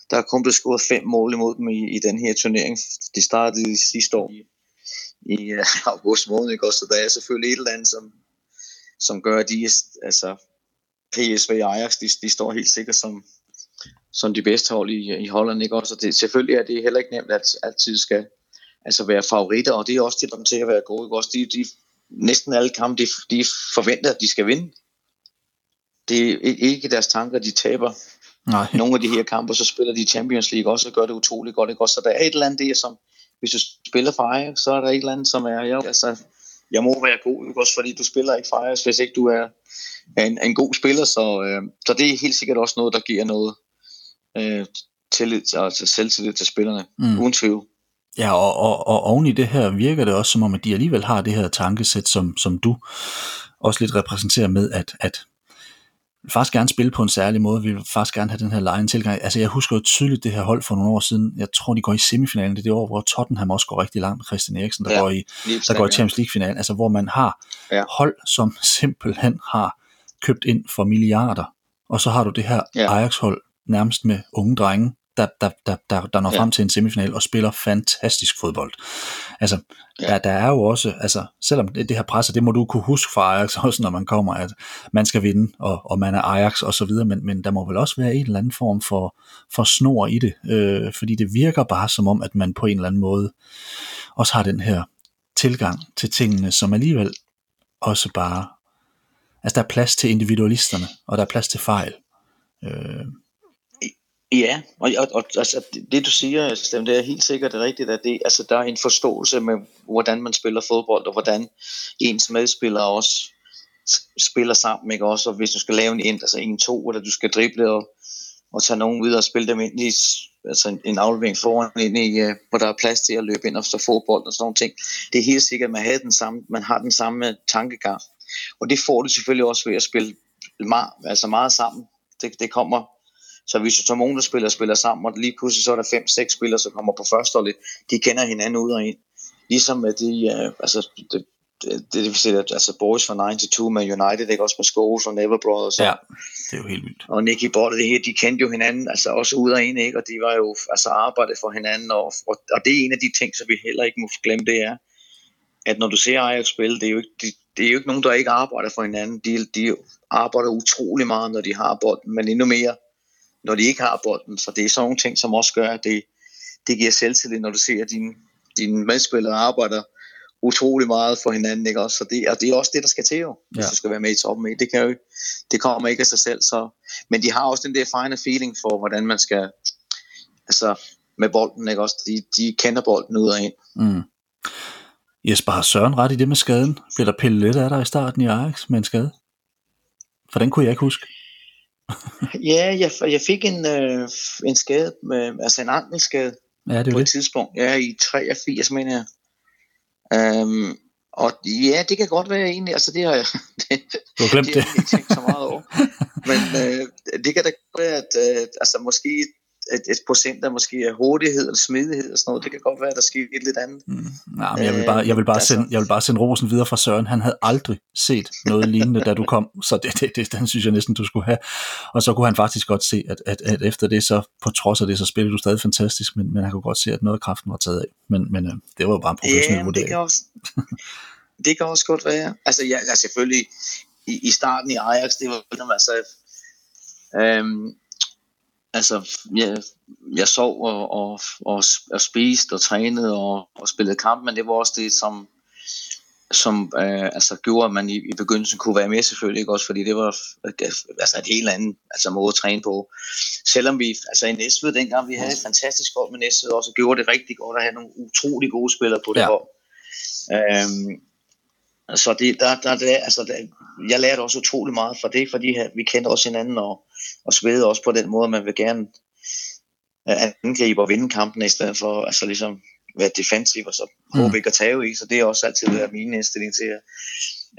der er kun blevet scoret fem mål imod dem i, i den her turnering. De startede sidste år i, i uh, [LAUGHS] august måned, ikke? så der er selvfølgelig et eller andet, som, som gør, at de, altså, PSV og Ajax, de, de står helt sikkert som, som de bedste hold i, i Holland, ikke? Også det, selvfølgelig er det heller ikke nemt, at altid skal altså være favoritter, og det er også til dem til at være gode, ikke? Også de, de næsten alle kampe, de, de forventer, at de skal vinde. Det er ikke deres tanker, de taber. Nej. [LAUGHS] Nogle af de her kampe, så spiller de Champions League også, og gør det utroligt godt. Ikke? Så der er et eller andet der, som, hvis du spiller for Ajax, så er der et eller andet, som er, ja, altså, jeg må være god, ikke? også fordi du spiller ikke for Ajax, hvis ikke du er, en, en god spiller, så, øh, så det er helt sikkert også noget, der giver noget øh, tillid, altså selvtillid til spillerne, mm. uden tvivl. Ja, og, og, og oven i det her virker det også som om, at de alligevel har det her tankesæt, som, som du også lidt repræsenterer med, at, at vil faktisk gerne spille på en særlig måde, vi vil faktisk gerne have den her lejen tilgang. Altså jeg husker jo tydeligt det her hold for nogle år siden, jeg tror de går i semifinalen, det er det år, hvor Tottenham også går rigtig langt. Med Christian Eriksen, der, ja, går, i, der går i Champions League-finalen, altså hvor man har ja. hold, som simpelthen har købt ind for milliarder, og så har du det her ja. Ajax-hold nærmest med unge drenge, der, der, der, der, der når ja. frem til en semifinal og spiller fantastisk fodbold. Altså, ja. der, der er jo også, altså, selvom det, det her presser, det må du kunne huske fra Ajax [LAUGHS] også, når man kommer, at man skal vinde, og, og man er Ajax og så videre, men, men der må vel også være en eller anden form for, for snor i det, øh, fordi det virker bare som om, at man på en eller anden måde også har den her tilgang til tingene, som alligevel også bare, altså der er plads til individualisterne, og der er plads til fejl. Øh, Ja, og, og, og altså, det du siger, Stem, det er helt sikkert rigtigt, at det, altså, der er en forståelse med, hvordan man spiller fodbold, og hvordan ens medspillere også spiller sammen, ikke også, og hvis du skal lave en ind, altså en to, eller du skal drible og, og tage nogen ud og spille dem ind i altså en, en aflevering foran ind i, uh, hvor der er plads til at løbe ind og stå fodbold og sådan nogle ting. Det er helt sikkert, at man, havde den samme, man har den samme øh, tankegang. Og det får du selvfølgelig også ved at spille meget, altså meget sammen. Det, det kommer så hvis du tager nogen, der spiller, spiller sammen, og lige pludselig så er der fem, seks spillere, som kommer på førsteholdet, de kender hinanden ud og ind. Ligesom med de, uh, altså, det, det, det vil sige, at altså Boys fra 92 med United, ikke også med Scholes og Never Brothers. Ja, det er jo helt vildt. Og Nicky Bolle, det her, de kendte jo hinanden, altså også ud og ind, ikke? og de var jo altså arbejdet for hinanden, og, og, og det er en af de ting, som vi heller ikke må glemme, det er, at når du ser Ajax spille, det er jo ikke, de, det er jo ikke nogen, der ikke arbejder for hinanden. De, de arbejder utrolig meget, når de har bolden, men endnu mere, når de ikke har bolden. Så det er sådan nogle ting, som også gør, at det, det giver selvtillid, når du ser, at dine, dine medspillere arbejder utrolig meget for hinanden, ikke også? Så det, og det er også det, der skal til jo, hvis ja. du skal være med i toppen. Ikke? Det, kan jo, det kommer ikke af sig selv, så... Men de har også den der fine feeling for, hvordan man skal... Altså, med bolden, ikke også? De, de kender bolden ud og ind. Mm. Jesper, har Søren ret i det med skaden? Bliver der pillet lidt af dig i starten i Ajax med en skade? For den kunne jeg ikke huske. Ja, jeg, jeg fik en, øh, en skade, med, altså en ankelskade ja, det på det. et tidspunkt. Ja, i 83, mener jeg. Um, og ja, det kan godt være egentlig, altså det har jeg, [LAUGHS] det, du har glemt det. det har jeg ikke tænkt så meget over. [LAUGHS] Men øh, det kan da godt være, at øh, altså måske et, et procent af måske af hurtighed eller smidighed og sådan noget. Det kan godt være, at der sker et lidt andet. Mm. Nej, men jeg vil bare, jeg vil bare, øh, sende, jeg vil bare sende rosen videre fra Søren. Han havde aldrig set noget lignende, da du kom, så det, det, det, den synes jeg næsten, du skulle have. Og så kunne han faktisk godt se, at, at, at efter det, så på trods af det, så spillede du stadig fantastisk, men, men han kunne godt se, at noget af kraften var taget af. Men, men øh, det var jo bare en professionel ja, vurdering. Det kan, også, [LAUGHS] det kan også godt være. Altså, ja, altså selvfølgelig, i, i starten i Ajax, det var, altså, øhm, altså, jeg, jeg sov og, og, og, og spiste og trænede og, og spillede kamp, men det var også det, som, som øh, altså, gjorde, at man i, i begyndelsen kunne være med selvfølgelig, ikke også, fordi det var altså, et helt andet altså, måde at træne på. Selvom vi, altså i Næstved, dengang vi havde et fantastisk hold med Næstved, også gjorde det rigtig godt at have nogle utrolig gode spillere på det ja. hold. Øhm, så det, der, der, der, altså, der, jeg lærte også utrolig meget fra det, fordi vi kendte også hinanden og, og spillede også på den måde, man vil gerne øh, angribe og vinde kampen i stedet for altså ligesom være defensiv og så håbe mm. ikke at tage i. Så det er også altid været min indstilling til,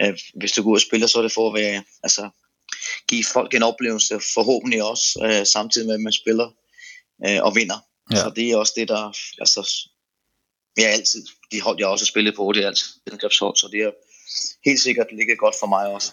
at hvis du går ud og spiller, så er det for at være, altså, give folk en oplevelse, forhåbentlig også, øh, samtidig med, at man spiller øh, og vinder. Ja. Så det er også det, der, altså, jeg altid, de hold, jeg også har spillet på, det er altid angrebshold, så det er helt sikkert ligger godt for mig også.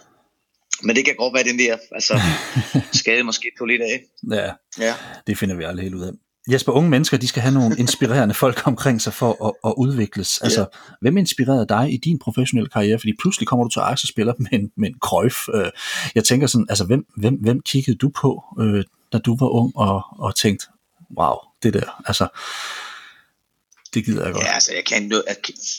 Men det kan godt være den der, altså [LAUGHS] skade måske på lidt af. Ja, ja, det finder vi aldrig helt ud af. Jesper, unge mennesker, de skal have nogle inspirerende folk omkring sig for at, at udvikles. Altså, ja. hvem inspirerede dig i din professionelle karriere? Fordi pludselig kommer du til Ajax og spiller med en, med en krøjf. Øh, jeg tænker sådan, altså, hvem, hvem, hvem kiggede du på, øh, da du var ung og, og tænkte, wow, det der, altså, det gider jeg godt. Ja, altså jeg kendte, jeg,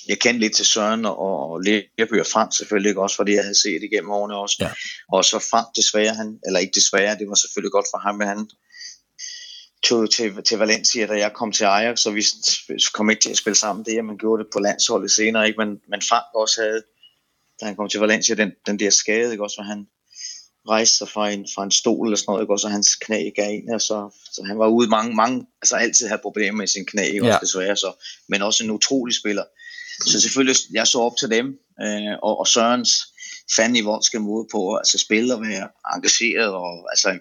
jeg kendte lidt til Søren og, og og Frank selvfølgelig også, fordi jeg havde set igennem årene også. Ja. Og så Frank desværre, han, eller ikke desværre, det var selvfølgelig godt for ham, men han tog til, til Valencia, da jeg kom til Ajax, så vi kom ikke til at spille sammen det, man gjorde det på landsholdet senere, ikke? Men, men Frank også havde, da han kom til Valencia, den, den der skade, ikke også, hvor han rejste sig fra en, fra en stol eller sådan noget, ikke? og så hans knæ gav en, og så, så han var ude mange, mange, altså altid havde problemer med sin knæ? Ja. Også desværre, så, men også en utrolig spiller. Så selvfølgelig, jeg så op til dem, øh, og, og Sørens fan i voldske måde på altså spille og være engageret, og altså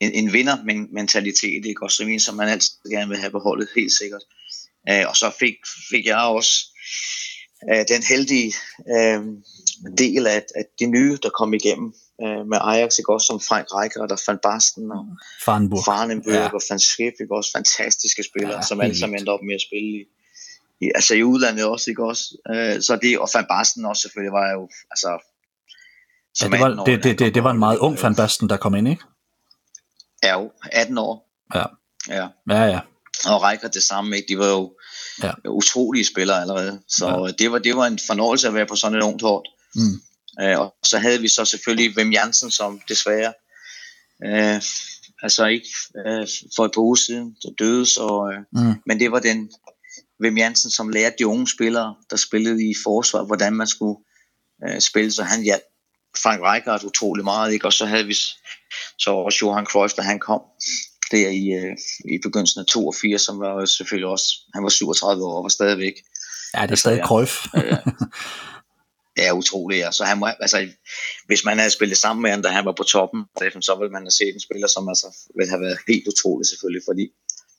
en, en vinder-mentalitet, ikke? Også en, som man altid gerne vil have beholdet, helt sikkert. Øh, og så fik, fik jeg også øh, den heldige øh, del af, af de nye, der kom igennem øh, med Ajax, ikke også som Frank Rijkaard og Van Basten og Farnburg, Farnenburg ja. og Van Schip, ikke også fantastiske spillere, ja, som alle sammen endte op med at spille i, i, altså i udlandet også, ikke også? Øh, så det, og Van Basten også selvfølgelig var jo, altså, ja, det, var, år, det, det, det, det var en meget ung Van Basten, der kom ind, ikke? Ja, jo, 18 år. Ja. Ja, ja. ja. Og Rijkaard det samme, ikke? De var jo ja. utrolige spillere allerede. Så ja. det, var, det var en fornøjelse at være på sådan et ungt hold. Mm. Øh, og så havde vi så selvfølgelig Wim Jansen, som desværre øh, altså ikke øh, for et par uger siden der døde. Så, øh, mm. Men det var den Wim Jansen, som lærte de unge spillere, der spillede i forsvar, hvordan man skulle øh, spille. Så han hjalp Frank Rijkaard utrolig meget. Ikke? Og så havde vi så også Johan Cruyff, da han kom der i, øh, i begyndelsen af 82, som var selvfølgelig også, han var 37 år og var stadigvæk. Ja, det er stadig Cruyff. ja, [LAUGHS] er utrolig. Ja. Så han må, altså, hvis man havde spillet sammen med ham, da han var på toppen, så ville man have set en spiller, som altså, ville have været helt utrolig selvfølgelig, fordi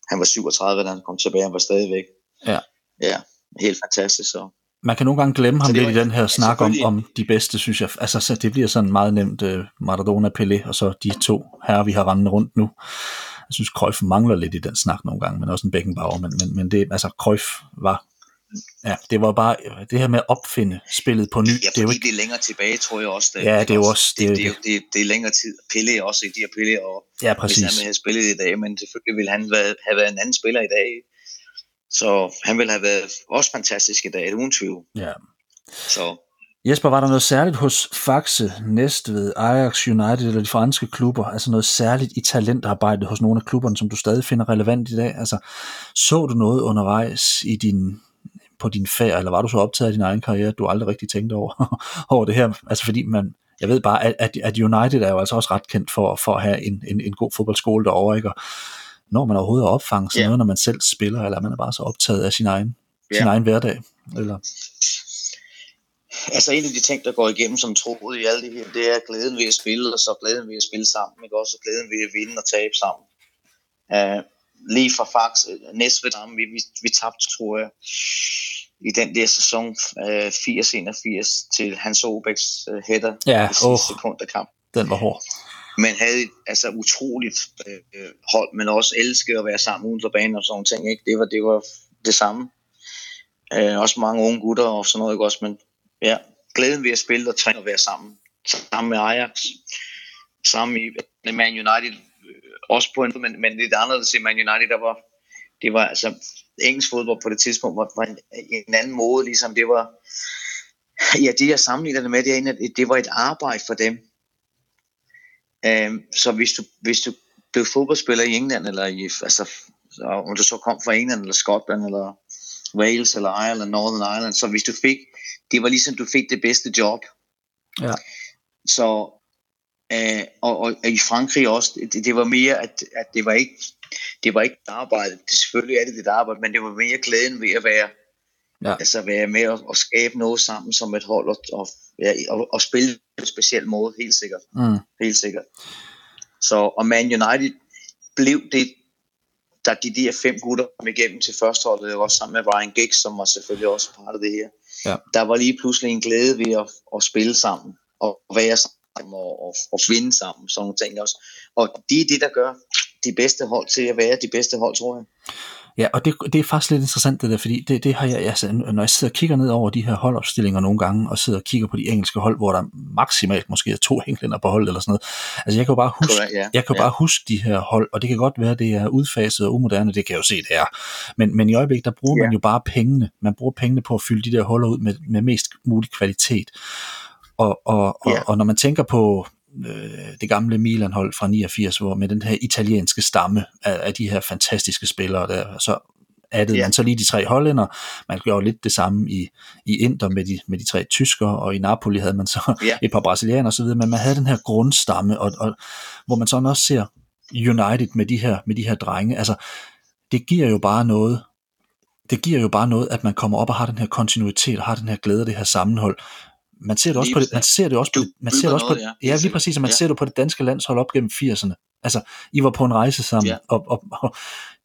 han var 37, da han kom tilbage, han var stadigvæk. Ja. Ja, helt fantastisk. Så. Man kan nogle gange glemme ham lidt i den her snak om, om de bedste, synes jeg. Altså, så det bliver sådan meget nemt uh, Maradona, Pelé, og så de to herrer, vi har rendet rundt nu. Jeg synes, Cruyff mangler lidt i den snak nogle gange, men også en Beckenbauer. Men, men, men det, altså, Cruyff var Ja, det var bare det her med at opfinde spillet på ny. Ja, det er jo ikke det er længere tilbage, tror jeg også. Det, ja, det er jo også det, det, det, det, det, er længere tid. Pille også i de her Pille, og ja, præcis. hvis han havde spillet i dag, men selvfølgelig ville han have været en anden spiller i dag. Så han ville have været også fantastisk i dag, uden tvivl. Ja. Så Jesper, var der noget særligt hos Faxe, Næstved, Ajax United eller de franske klubber, altså noget særligt i talentarbejdet hos nogle af klubberne, som du stadig finder relevant i dag? Altså, så du noget undervejs i din, på din færd, eller var du så optaget af din egen karriere, at du aldrig rigtig tænkte over, [LAUGHS] over det her? Altså fordi man, jeg ved bare, at, at United er jo altså også ret kendt for, for at have en, en, en god fodboldskole derovre, ikke? Og når man overhovedet er opfanget sådan yeah. noget, når man selv spiller, eller man er bare så optaget af sin egen, yeah. sin egen hverdag, eller? Altså en af de ting, der går igennem som troet i alt det her, det er glæden ved at spille, og så glæden ved at spille sammen, ikke? også glæden ved at vinde og tabe sammen. Uh, lige fra Fax, Næstved, vi, vi, vi tabte, tror jeg, i den der sæson uh, 80-81 til Hans Obæks uh, header ja, i sidste oh, sekund af kamp. Den var hård. Men havde altså utroligt øh, hold, men også elske at være sammen uden for banen og sådan ting. Ikke? Det var det var det samme. Øh, også mange unge gutter og sådan noget, ikke også, men ja, glæden ved at spille og træne og være sammen. Sammen med Ajax, sammen i Man United, øh, også på en, men, men lidt anderledes i Man United, der var, det var altså, engelsk fodbold på det tidspunkt var, var en, en anden måde, ligesom det var, ja, det jeg sammenligner det med, det, er, at det var et arbejde for dem. Um, så hvis du, hvis du blev fodboldspiller i England, eller i, altså, om du så kom fra England, eller Skotland, eller Wales, eller Ireland, Northern Ireland, så hvis du fik det var ligesom, du fik det bedste job. Ja. Så, øh, og, og, og, i Frankrig også, det, det var mere, at, at det var ikke det var ikke et arbejde. Det, selvfølgelig er det et arbejde, men det var mere glæden ved at være, ja. altså være med at, at skabe noget sammen som et hold, og, og, ja, og, og spille på en speciel måde, helt sikkert. Mm. Helt sikkert. Så, og Man United blev det, der de der fem gutter kom igennem til førsteholdet, også sammen med Ryan Giggs, som var selvfølgelig også part af det her. Ja. Der var lige pludselig en glæde ved at, at spille sammen, og være sammen, og, og, og vinde sammen, sådan nogle ting også. Og det er det, der gør de bedste hold til at være de bedste hold, tror jeg. Ja, og det, det er faktisk lidt interessant det der, fordi det, det har jeg, altså, når jeg sidder og kigger ned over de her holdopstillinger nogle gange, og sidder og kigger på de engelske hold, hvor der maksimalt måske er to englænder på hold eller sådan noget. Altså jeg kan jo bare huske, Correct, yeah. jeg kan yeah. bare huske de her hold, og det kan godt være, det er udfaset og umoderne, det kan jeg jo se, det er. Men, men i øjeblikket, der bruger yeah. man jo bare pengene. Man bruger pengene på at fylde de der huller ud med, med mest mulig kvalitet. Og, og, og, yeah. og når man tænker på, øh, det gamle Milan-hold fra 89, hvor med den her italienske stamme af, af de her fantastiske spillere, der, så addede yeah. man så lige de tre hollænder. Man gjorde lidt det samme i, i Inter med de, med de tre tyskere, og i Napoli havde man så yeah. [LAUGHS] et par brasilianere osv., men man havde den her grundstamme, og, og, hvor man så også ser United med de her, med de her drenge. Altså, det giver jo bare noget, det giver jo bare noget, at man kommer op og har den her kontinuitet, og har den her glæde, det her sammenhold, man ser det også på det, man ser det også på det, man ser det også på det, ja, lige præcis, og man ja. ser det på det danske landshold op gennem 80'erne. Altså, I var på en rejse sammen, ja. og, og, og,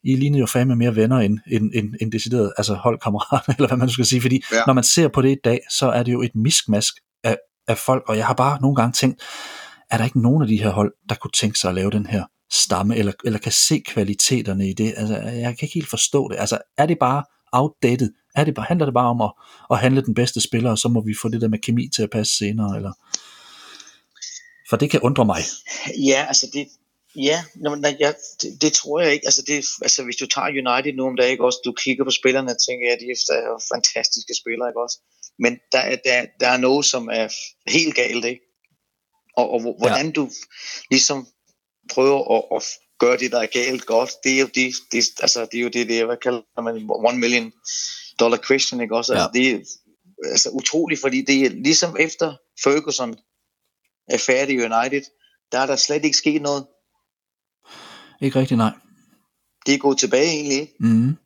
I lignede jo fandme mere venner end, end, end, end decideret, altså holdkammerater, [LAUGHS] eller hvad man skal sige, fordi ja. når man ser på det i dag, så er det jo et miskmask af, af folk, og jeg har bare nogle gange tænkt, er der ikke nogen af de her hold, der kunne tænke sig at lave den her stamme, eller, eller kan se kvaliteterne i det? Altså, jeg kan ikke helt forstå det. Altså, er det bare outdated? Er det bare, handler det bare om at, at handle den bedste spiller, og så må vi få det der med kemi til at passe senere? Eller? For det kan undre mig. Ja, altså det, Ja, nej, ja det, det, tror jeg ikke. Altså, det, altså, hvis du tager United nu om dagen, ikke også, du kigger på spillerne og tænker, ja, de er fantastiske spillere, ikke også? Men der, er, der, der er noget, som er helt galt, ikke? Og, og hvordan ja. du ligesom prøver at, at gøre det, der er galt godt, det er jo det, det, altså, det, er jo det, det er, hvad kalder man, one million dollar question, ikke også? Altså, ja. det er altså, utroligt, fordi det er ligesom efter Ferguson er færdig i United, der er der slet ikke sket noget. Ikke rigtig, nej. Det er gået tilbage egentlig. Mm.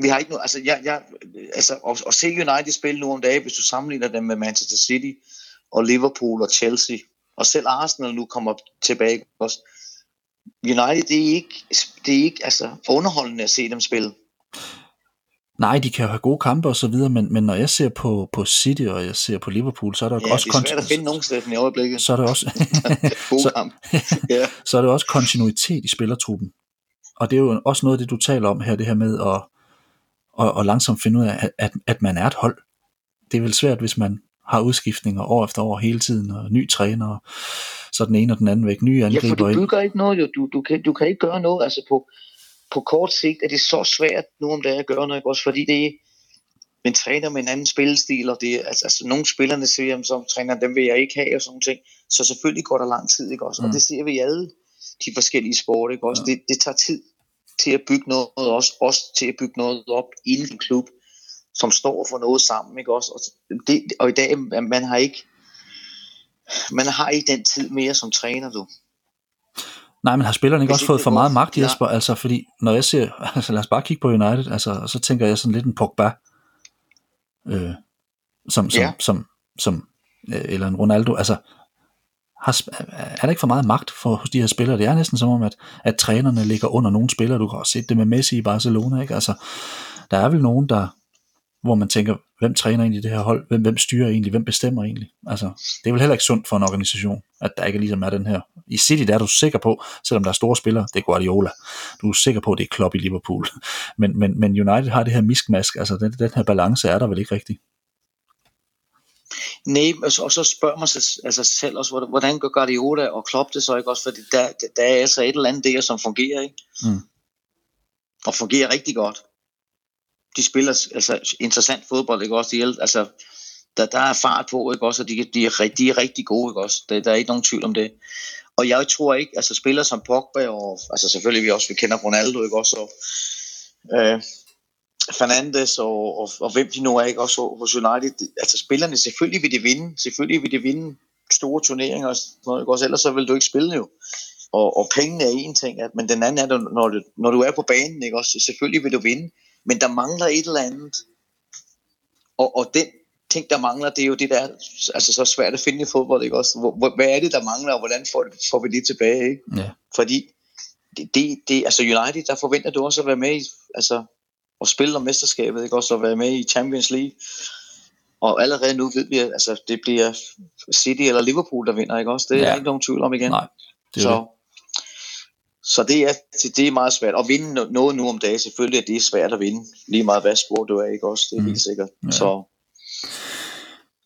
vi har ikke noget, altså, jeg, jeg, altså at, at se United spille nu om dagen, hvis du sammenligner dem med Manchester City og Liverpool og Chelsea, og selv Arsenal nu kommer tilbage også. United, det er ikke, det er ikke altså, underholdende at se dem spille. Nej, de kan jo have gode kampe og så videre, men, men når jeg ser på, på City og jeg ser på Liverpool, så er der ja, også... det er svært at finde nogen steder i øjeblikket. Så er [LAUGHS] det også... så, [LAUGHS] ja. så er det også kontinuitet i spillertruppen. Og det er jo også noget af det, du taler om her, det her med at, at, at langsomt finde ud af, at, at man er et hold. Det er vel svært, hvis man har udskiftninger år efter år hele tiden, og ny træner, og så den ene og den anden væk, nye angriber Ja, for du ind. bygger ikke noget, jo. Du, du, kan, du kan ikke gøre noget, altså på, på kort sigt er det så svært nu om dagen at gøre noget, også fordi det er en træner med en anden spillestil, og det er, altså, altså nogle spillerne siger, jamen, som træner, dem vil jeg ikke have, og sådan ting. Så selvfølgelig går der lang tid, ikke også? Mm. Og det ser vi i alle de forskellige sport, ikke også? Ja. Det, det tager tid til at bygge noget, også, også til at bygge noget op i en klub, som står for noget sammen, ikke også? Og, det, og i dag, man har ikke man har ikke den tid mere som træner, du. Nej, men har spillerne ikke også fået for meget magt, Ja. Jesper? Altså, fordi når jeg ser, [LAUGHS] altså lad os bare kigge på United, altså, så tænker jeg sådan lidt en Pogba, øh, som, som, Ja. som, som, øh, eller en Ronaldo, altså, har, er der ikke for meget magt for hos de her spillere? Det er næsten som om, at, at trænerne ligger under nogle spillere. Du kan også se det med Messi i Barcelona, ikke? Altså, der er vel nogen, der, hvor man tænker, hvem træner egentlig det her hold? Hvem, hvem styrer egentlig? Hvem bestemmer egentlig? Altså, det er vel heller ikke sundt for en organisation, at der ikke ligesom er den her. I City der er du sikker på, selvom der er store spillere, det er Guardiola, du er sikker på, at det er Klopp i Liverpool. [LAUGHS] Men, men, men United har det her miskmask, altså den, den her balance er der vel ikke rigtigt. Nej, og så, og så spørger man sig altså selv også, hvordan- hvordan gør Guardiola og Klopp det så ikke også, fordi der, der er altså et eller andet der, som fungerer, ikke? Mm. Og fungerer rigtig godt. De spiller altså interessant fodbold, ikke også? De, altså, der, der er fart på, ikke også? Og de, de, er, de er rigtig gode, ikke også? Der, der er ikke nogen tvivl om det. Og jeg tror ikke, altså spillere som Pogba, og altså selvfølgelig vi også, vi kender Ronaldo, ikke også? Og, øh, Fernandes og, og, og hvem de nu er, ikke også hos United. Altså spillerne, selvfølgelig vil de vinde. Selvfølgelig vil de vinde store turneringer og sådan noget, ikke også? Ellers så vil du ikke spille jo. Og, og pengene er en ting, at, men den anden er, når du, når du er på banen, ikke også? Selvfølgelig vil du vinde. Men der mangler et eller andet. Og, og den ting, der mangler, det er jo det, der er altså, så svært at finde i fodbold, ikke også? Hvor, hvad er det, der mangler, og hvordan får, får vi det tilbage, ikke? Ja. Fordi det, det, det, altså United, der forventer du også at være med i, altså at spille om mesterskabet, ikke også at være med i Champions League. Og allerede nu ved vi, at altså, det bliver City eller Liverpool, der vinder, ikke også? Det er Ja. ikke nogen tvivl om igen. Nej, det så, så det er, det er meget svært. At vinde no- noget nu om dagen, selvfølgelig er det svært at vinde. Lige meget hvad sport du er, ikke også? Det er Mm. helt sikkert. Ja. Så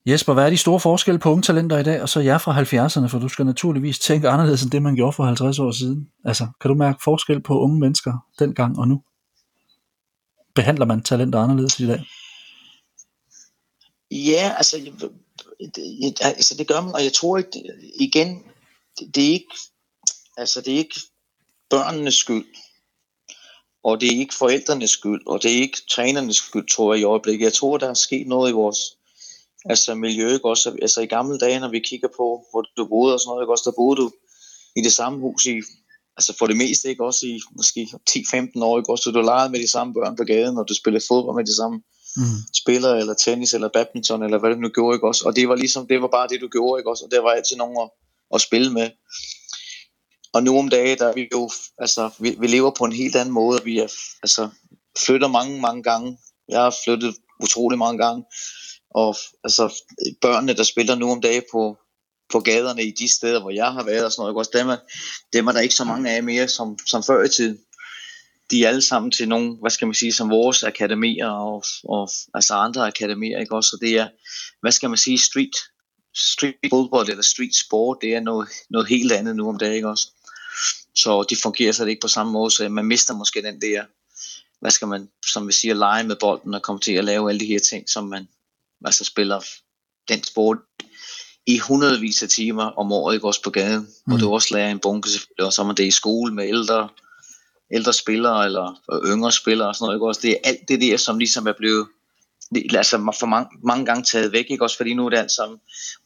Jesper, hvad er de store forskelle på unge talenter i dag, og så jer fra 70'erne, for du skal naturligvis tænke anderledes end det, man gjorde for 50 år siden. Altså, kan du mærke forskel på unge mennesker dengang og nu? Behandler man talenter anderledes i dag? Ja, altså, det, altså det gør man, og jeg tror ikke, igen, det, det er ikke, altså det er ikke børnenes skyld, og det er ikke forældrenes skyld, og det er ikke trænernes skyld, tror jeg i øjeblikket. Jeg tror, der er sket noget i vores altså miljø, ikke også? Altså i gamle dage, når vi kigger på, hvor du boede og sådan noget, ikke også? Der boede du i det samme hus i, altså for det meste, ikke også i måske 10-15 år, ikke også? Så du legede med de samme børn på gaden, og du spillede fodbold med de samme Mm. spiller, eller tennis, eller badminton, eller hvad det nu gjorde, ikke også? Og det var ligesom, det var bare det, du gjorde, ikke også? Og der var altid nogen at, at spille med. Og nu om dagen, der er vi jo, altså, vi, vi lever på en helt anden måde, vi er, altså, flytter mange, mange gange. Jeg har flyttet utrolig mange gange. Og altså, børnene, der spiller nu om dagen på, på gaderne i de steder, hvor jeg har været og sådan noget, også? Dem er, dem er der ikke så mange af mere, som, som før i tiden de er alle sammen til nogle, hvad skal man sige, som vores akademier og, og altså andre akademier, ikke også? Så det er, hvad skal man sige, street, street football eller street sport, det er noget, noget helt andet nu om dagen, ikke også? Så de fungerer så ikke på samme måde, så man mister måske den der, hvad skal man, som vi siger, lege med bolden og komme til at lave alle de her ting, som man altså spiller den sport i hundredvis af timer om året, ikke også på gaden, mm. hvor du også lærer en bunke selvfølgelig, og så er man det i skole med ældre, ældre spillere eller yngre spillere og sådan noget, ikke også? Det er alt det der, som ligesom er blevet det- altså for mange, mange gange taget væk, ikke også? Fordi nu er det alt sammen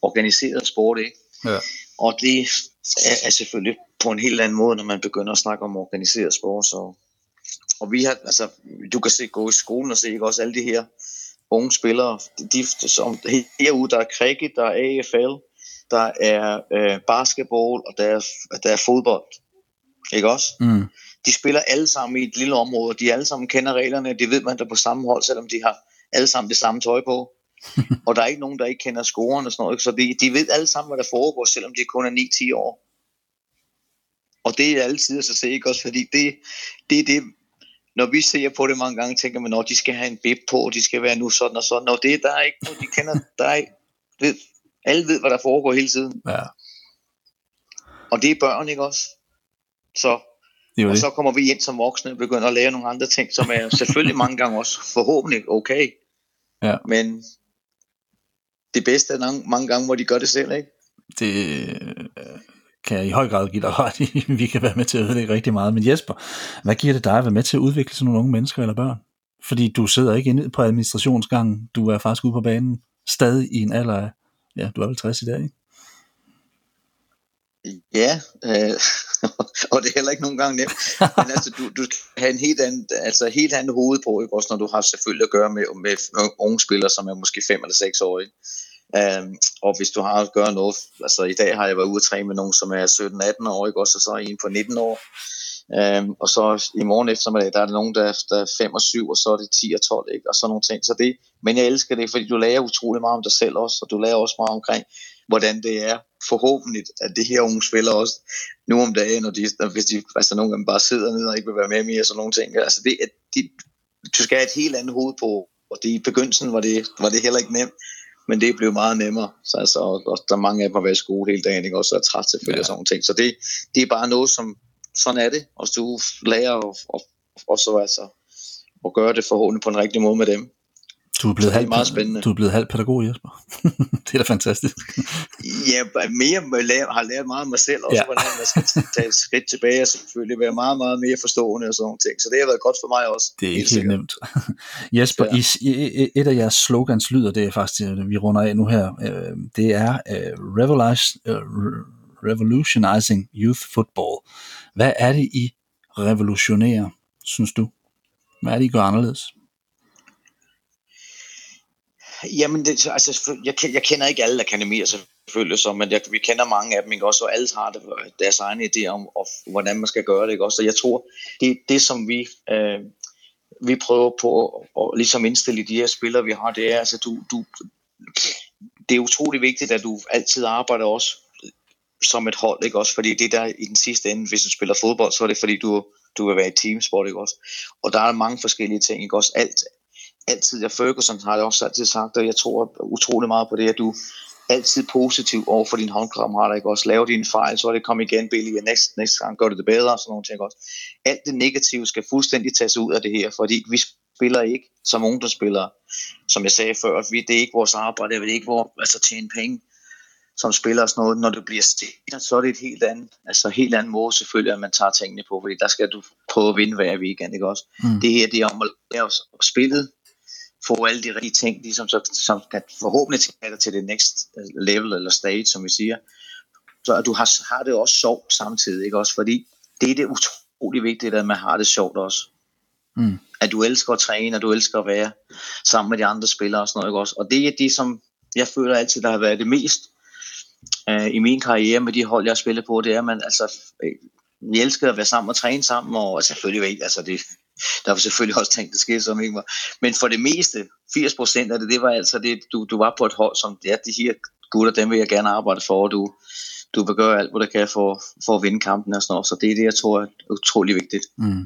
organiseret sport, ikke? Ja. Og det er, er selvfølgelig på en helt anden måde, når man begynder at snakke om organiseret sport, så og vi har, altså, du kan se, gå i skolen og se, ikke også alle de her unge spillere, de, som, herude, der er cricket, der er AFL, der er øh, basketball, og der er, der er fodbold. Ikke også? Mm. De spiller alle sammen i et lille område, de alle sammen kender reglerne, de ved man der på samme hold, selvom de har alle sammen det samme tøj på. [LAUGHS] og der er ikke nogen, der ikke kender scoren og sådan noget, så de, de ved alle sammen, hvad der foregår, selvom de kun er 9-10 år. Og det er altid at se, ikke også, fordi det, det er det, når vi ser på det mange gange, tænker man, når de skal have en bib på, de skal være nu sådan og sådan, og det [LAUGHS] der er ikke noget, de kender, der er, ved, alle ved, hvad der foregår hele tiden. Ja. Og det er børn, ikke også? Så, jo og så kommer vi ind som voksne og begynder at lære nogle andre ting, som er [LAUGHS] selvfølgelig mange gange også forhåbentlig okay. Ja. Men det bedste er mange, mange gange, hvor de gør det selv, ikke? det øh, kan jeg i høj grad give dig ret i. [LAUGHS] Vi kan være med til at ødelægge rigtig meget. Men Jesper, hvad giver det dig at være med til at udvikle sådan nogle unge mennesker eller børn? Fordi du sidder ikke inde på administrationsgangen. Du er faktisk ude på banen. Stadig i en alder af, ja, du er vel 60 i dag, ikke? Ja, øh, [LAUGHS] og det er heller ikke nogen gange nemt. Men altså, du, du skal have en helt anden, altså helt anden hoved på, ikke? også når du har selvfølgelig at gøre med, med unge spillere, som er måske 5 eller 6 år. Ikke? Um, og hvis du har at gøre noget, altså i dag har jeg været ude at træne med nogen, som er 17-18 år, ikke? også og så er en på 19 år. Um, og så i morgen eftermiddag, der er der nogen, der er, der er 5 og 7, og så er det 10 og 12, ikke? og sådan nogle ting. Så det, men jeg elsker det, fordi du lærer utrolig meget om dig selv også, og du lærer også meget omkring, hvordan det er forhåbentlig, at det her unge spiller også nu om dagen, når de, når, hvis de altså nogle dem bare sidder nede og ikke vil være med mere, sådan nogle ting. Altså det, at de, du skal have et helt andet hoved på, og det, i begyndelsen var det, var det heller ikke nemt, men det blev meget nemmere. Så altså, og, og der er mange af dem har været i skole hele dagen, ikke? også er træt selvfølgelig ja. og sådan nogle ting. Så det, det er bare noget, som, sådan er det, og du lærer og, og, og så altså at gøre det forhåbentlig på en rigtig måde med dem. Du er blevet, halv, meget spændende. du er blevet halv pædagog, Jesper. [LAUGHS] det er da fantastisk. Ja, mere med lære, har lært meget om mig selv, også Ja. hvordan man skal tage et skridt tilbage, og selvfølgelig være meget, meget mere forstående og sådan nogle ting. Så det har været godt for mig også. Det er ikke helt sikkert. nemt. [LAUGHS] Jesper, Ja. i, et af jeres slogans lyder, det er faktisk, øh, vi runder af nu her, øh, det er øh, revolution, øh, re- revolutionizing youth football. Hvad er det, I revolutionerer, synes du? Hvad er det, I gør anderledes? Jamen, det, altså, jeg, jeg kender ikke alle akademier selvfølgelig, så, men jeg, vi kender mange af dem, ikke? Også, og alle har det, øh, deres egne idéer om, og, hvordan man skal gøre det, ikke? Også, så jeg tror, det det, som vi, øh, vi prøver på at, at ligesom indstille i de her spillere, vi har, det er, altså, du, du, det er utrolig vigtigt, at du altid arbejder også som et hold, ikke? Også, fordi det der i den sidste ende, hvis du spiller fodbold, så er det fordi, du, du vil være i teamsport, ikke? Også, og der er mange forskellige ting, ikke? Også, alt, altid, ja, Ferguson har det også altid sagt, og jeg tror utrolig meget på det, at du altid positiv over for dine håndkammerater, ikke også? Lave dine fejl, så er det kom igen, Billy, og næste, næste gang gør det det bedre, og sådan nogle ting også. Alt det negative skal fuldstændig tages ud af det her, fordi vi spiller ikke som ungdomsspillere, som jeg sagde før, vi, det er ikke vores arbejde, det er ikke vores, altså tjene penge som spiller og sådan noget, når du bliver stiller, så er det et helt andet, altså helt anden måde selvfølgelig, at man tager tingene på, fordi der skal du prøve at vinde hver weekend, ikke også? Mm. Det her, det er om at lave spillet, få alle de rigtige ting, ligesom så, som kan forhåbentlig tage dig til det next level eller stage, som vi siger. Så du har, har det også sjovt samtidig, ikke også? Fordi det er det utrolig vigtigt, at man har det sjovt også. Mm. At du elsker at træne, og du elsker at være sammen med de andre spillere og sådan noget, ikke også? Og det er det, som jeg føler altid, der har været det mest øh, i min karriere med de hold, jeg har spillet på, det er, at man altså, øh, vi elsker at være sammen og træne sammen, og selvfølgelig altså det, der var selvfølgelig også tænkt, det skete som ikke var. Men for det meste, 80 procent af det, det var altså det, du, du var på et hold, som ja, de her gutter, dem vil jeg gerne arbejde for, og du, du vil gøre alt, hvad du kan for, for at vinde kampen og sådan noget. Så det er det, jeg tror er utrolig vigtigt. Mm.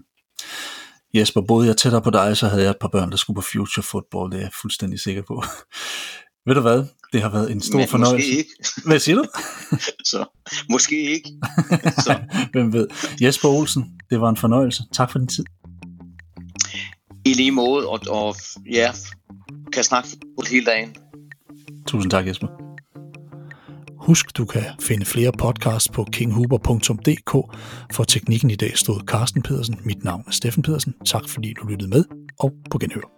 Jesper, boede jeg tættere på dig, så havde jeg et par børn, der skulle på Future Football, det er jeg fuldstændig sikker på. [LAUGHS] Ved du hvad? Det har været en stor Men fornøjelse. måske ikke. [LAUGHS] Hvad siger du? [LAUGHS] Så måske ikke. Så Hvem ved? Jesper Olsen, det var en fornøjelse. Tak for din tid i lige måde, og, og ja, kan snakke hele dagen. Tusind tak, Jesper. Husk, du kan finde flere podcasts på kinghuber.dk. For teknikken i dag stod Carsten Pedersen. Mit navn er Steffen Pedersen. Tak fordi du lyttede med, og på genhør.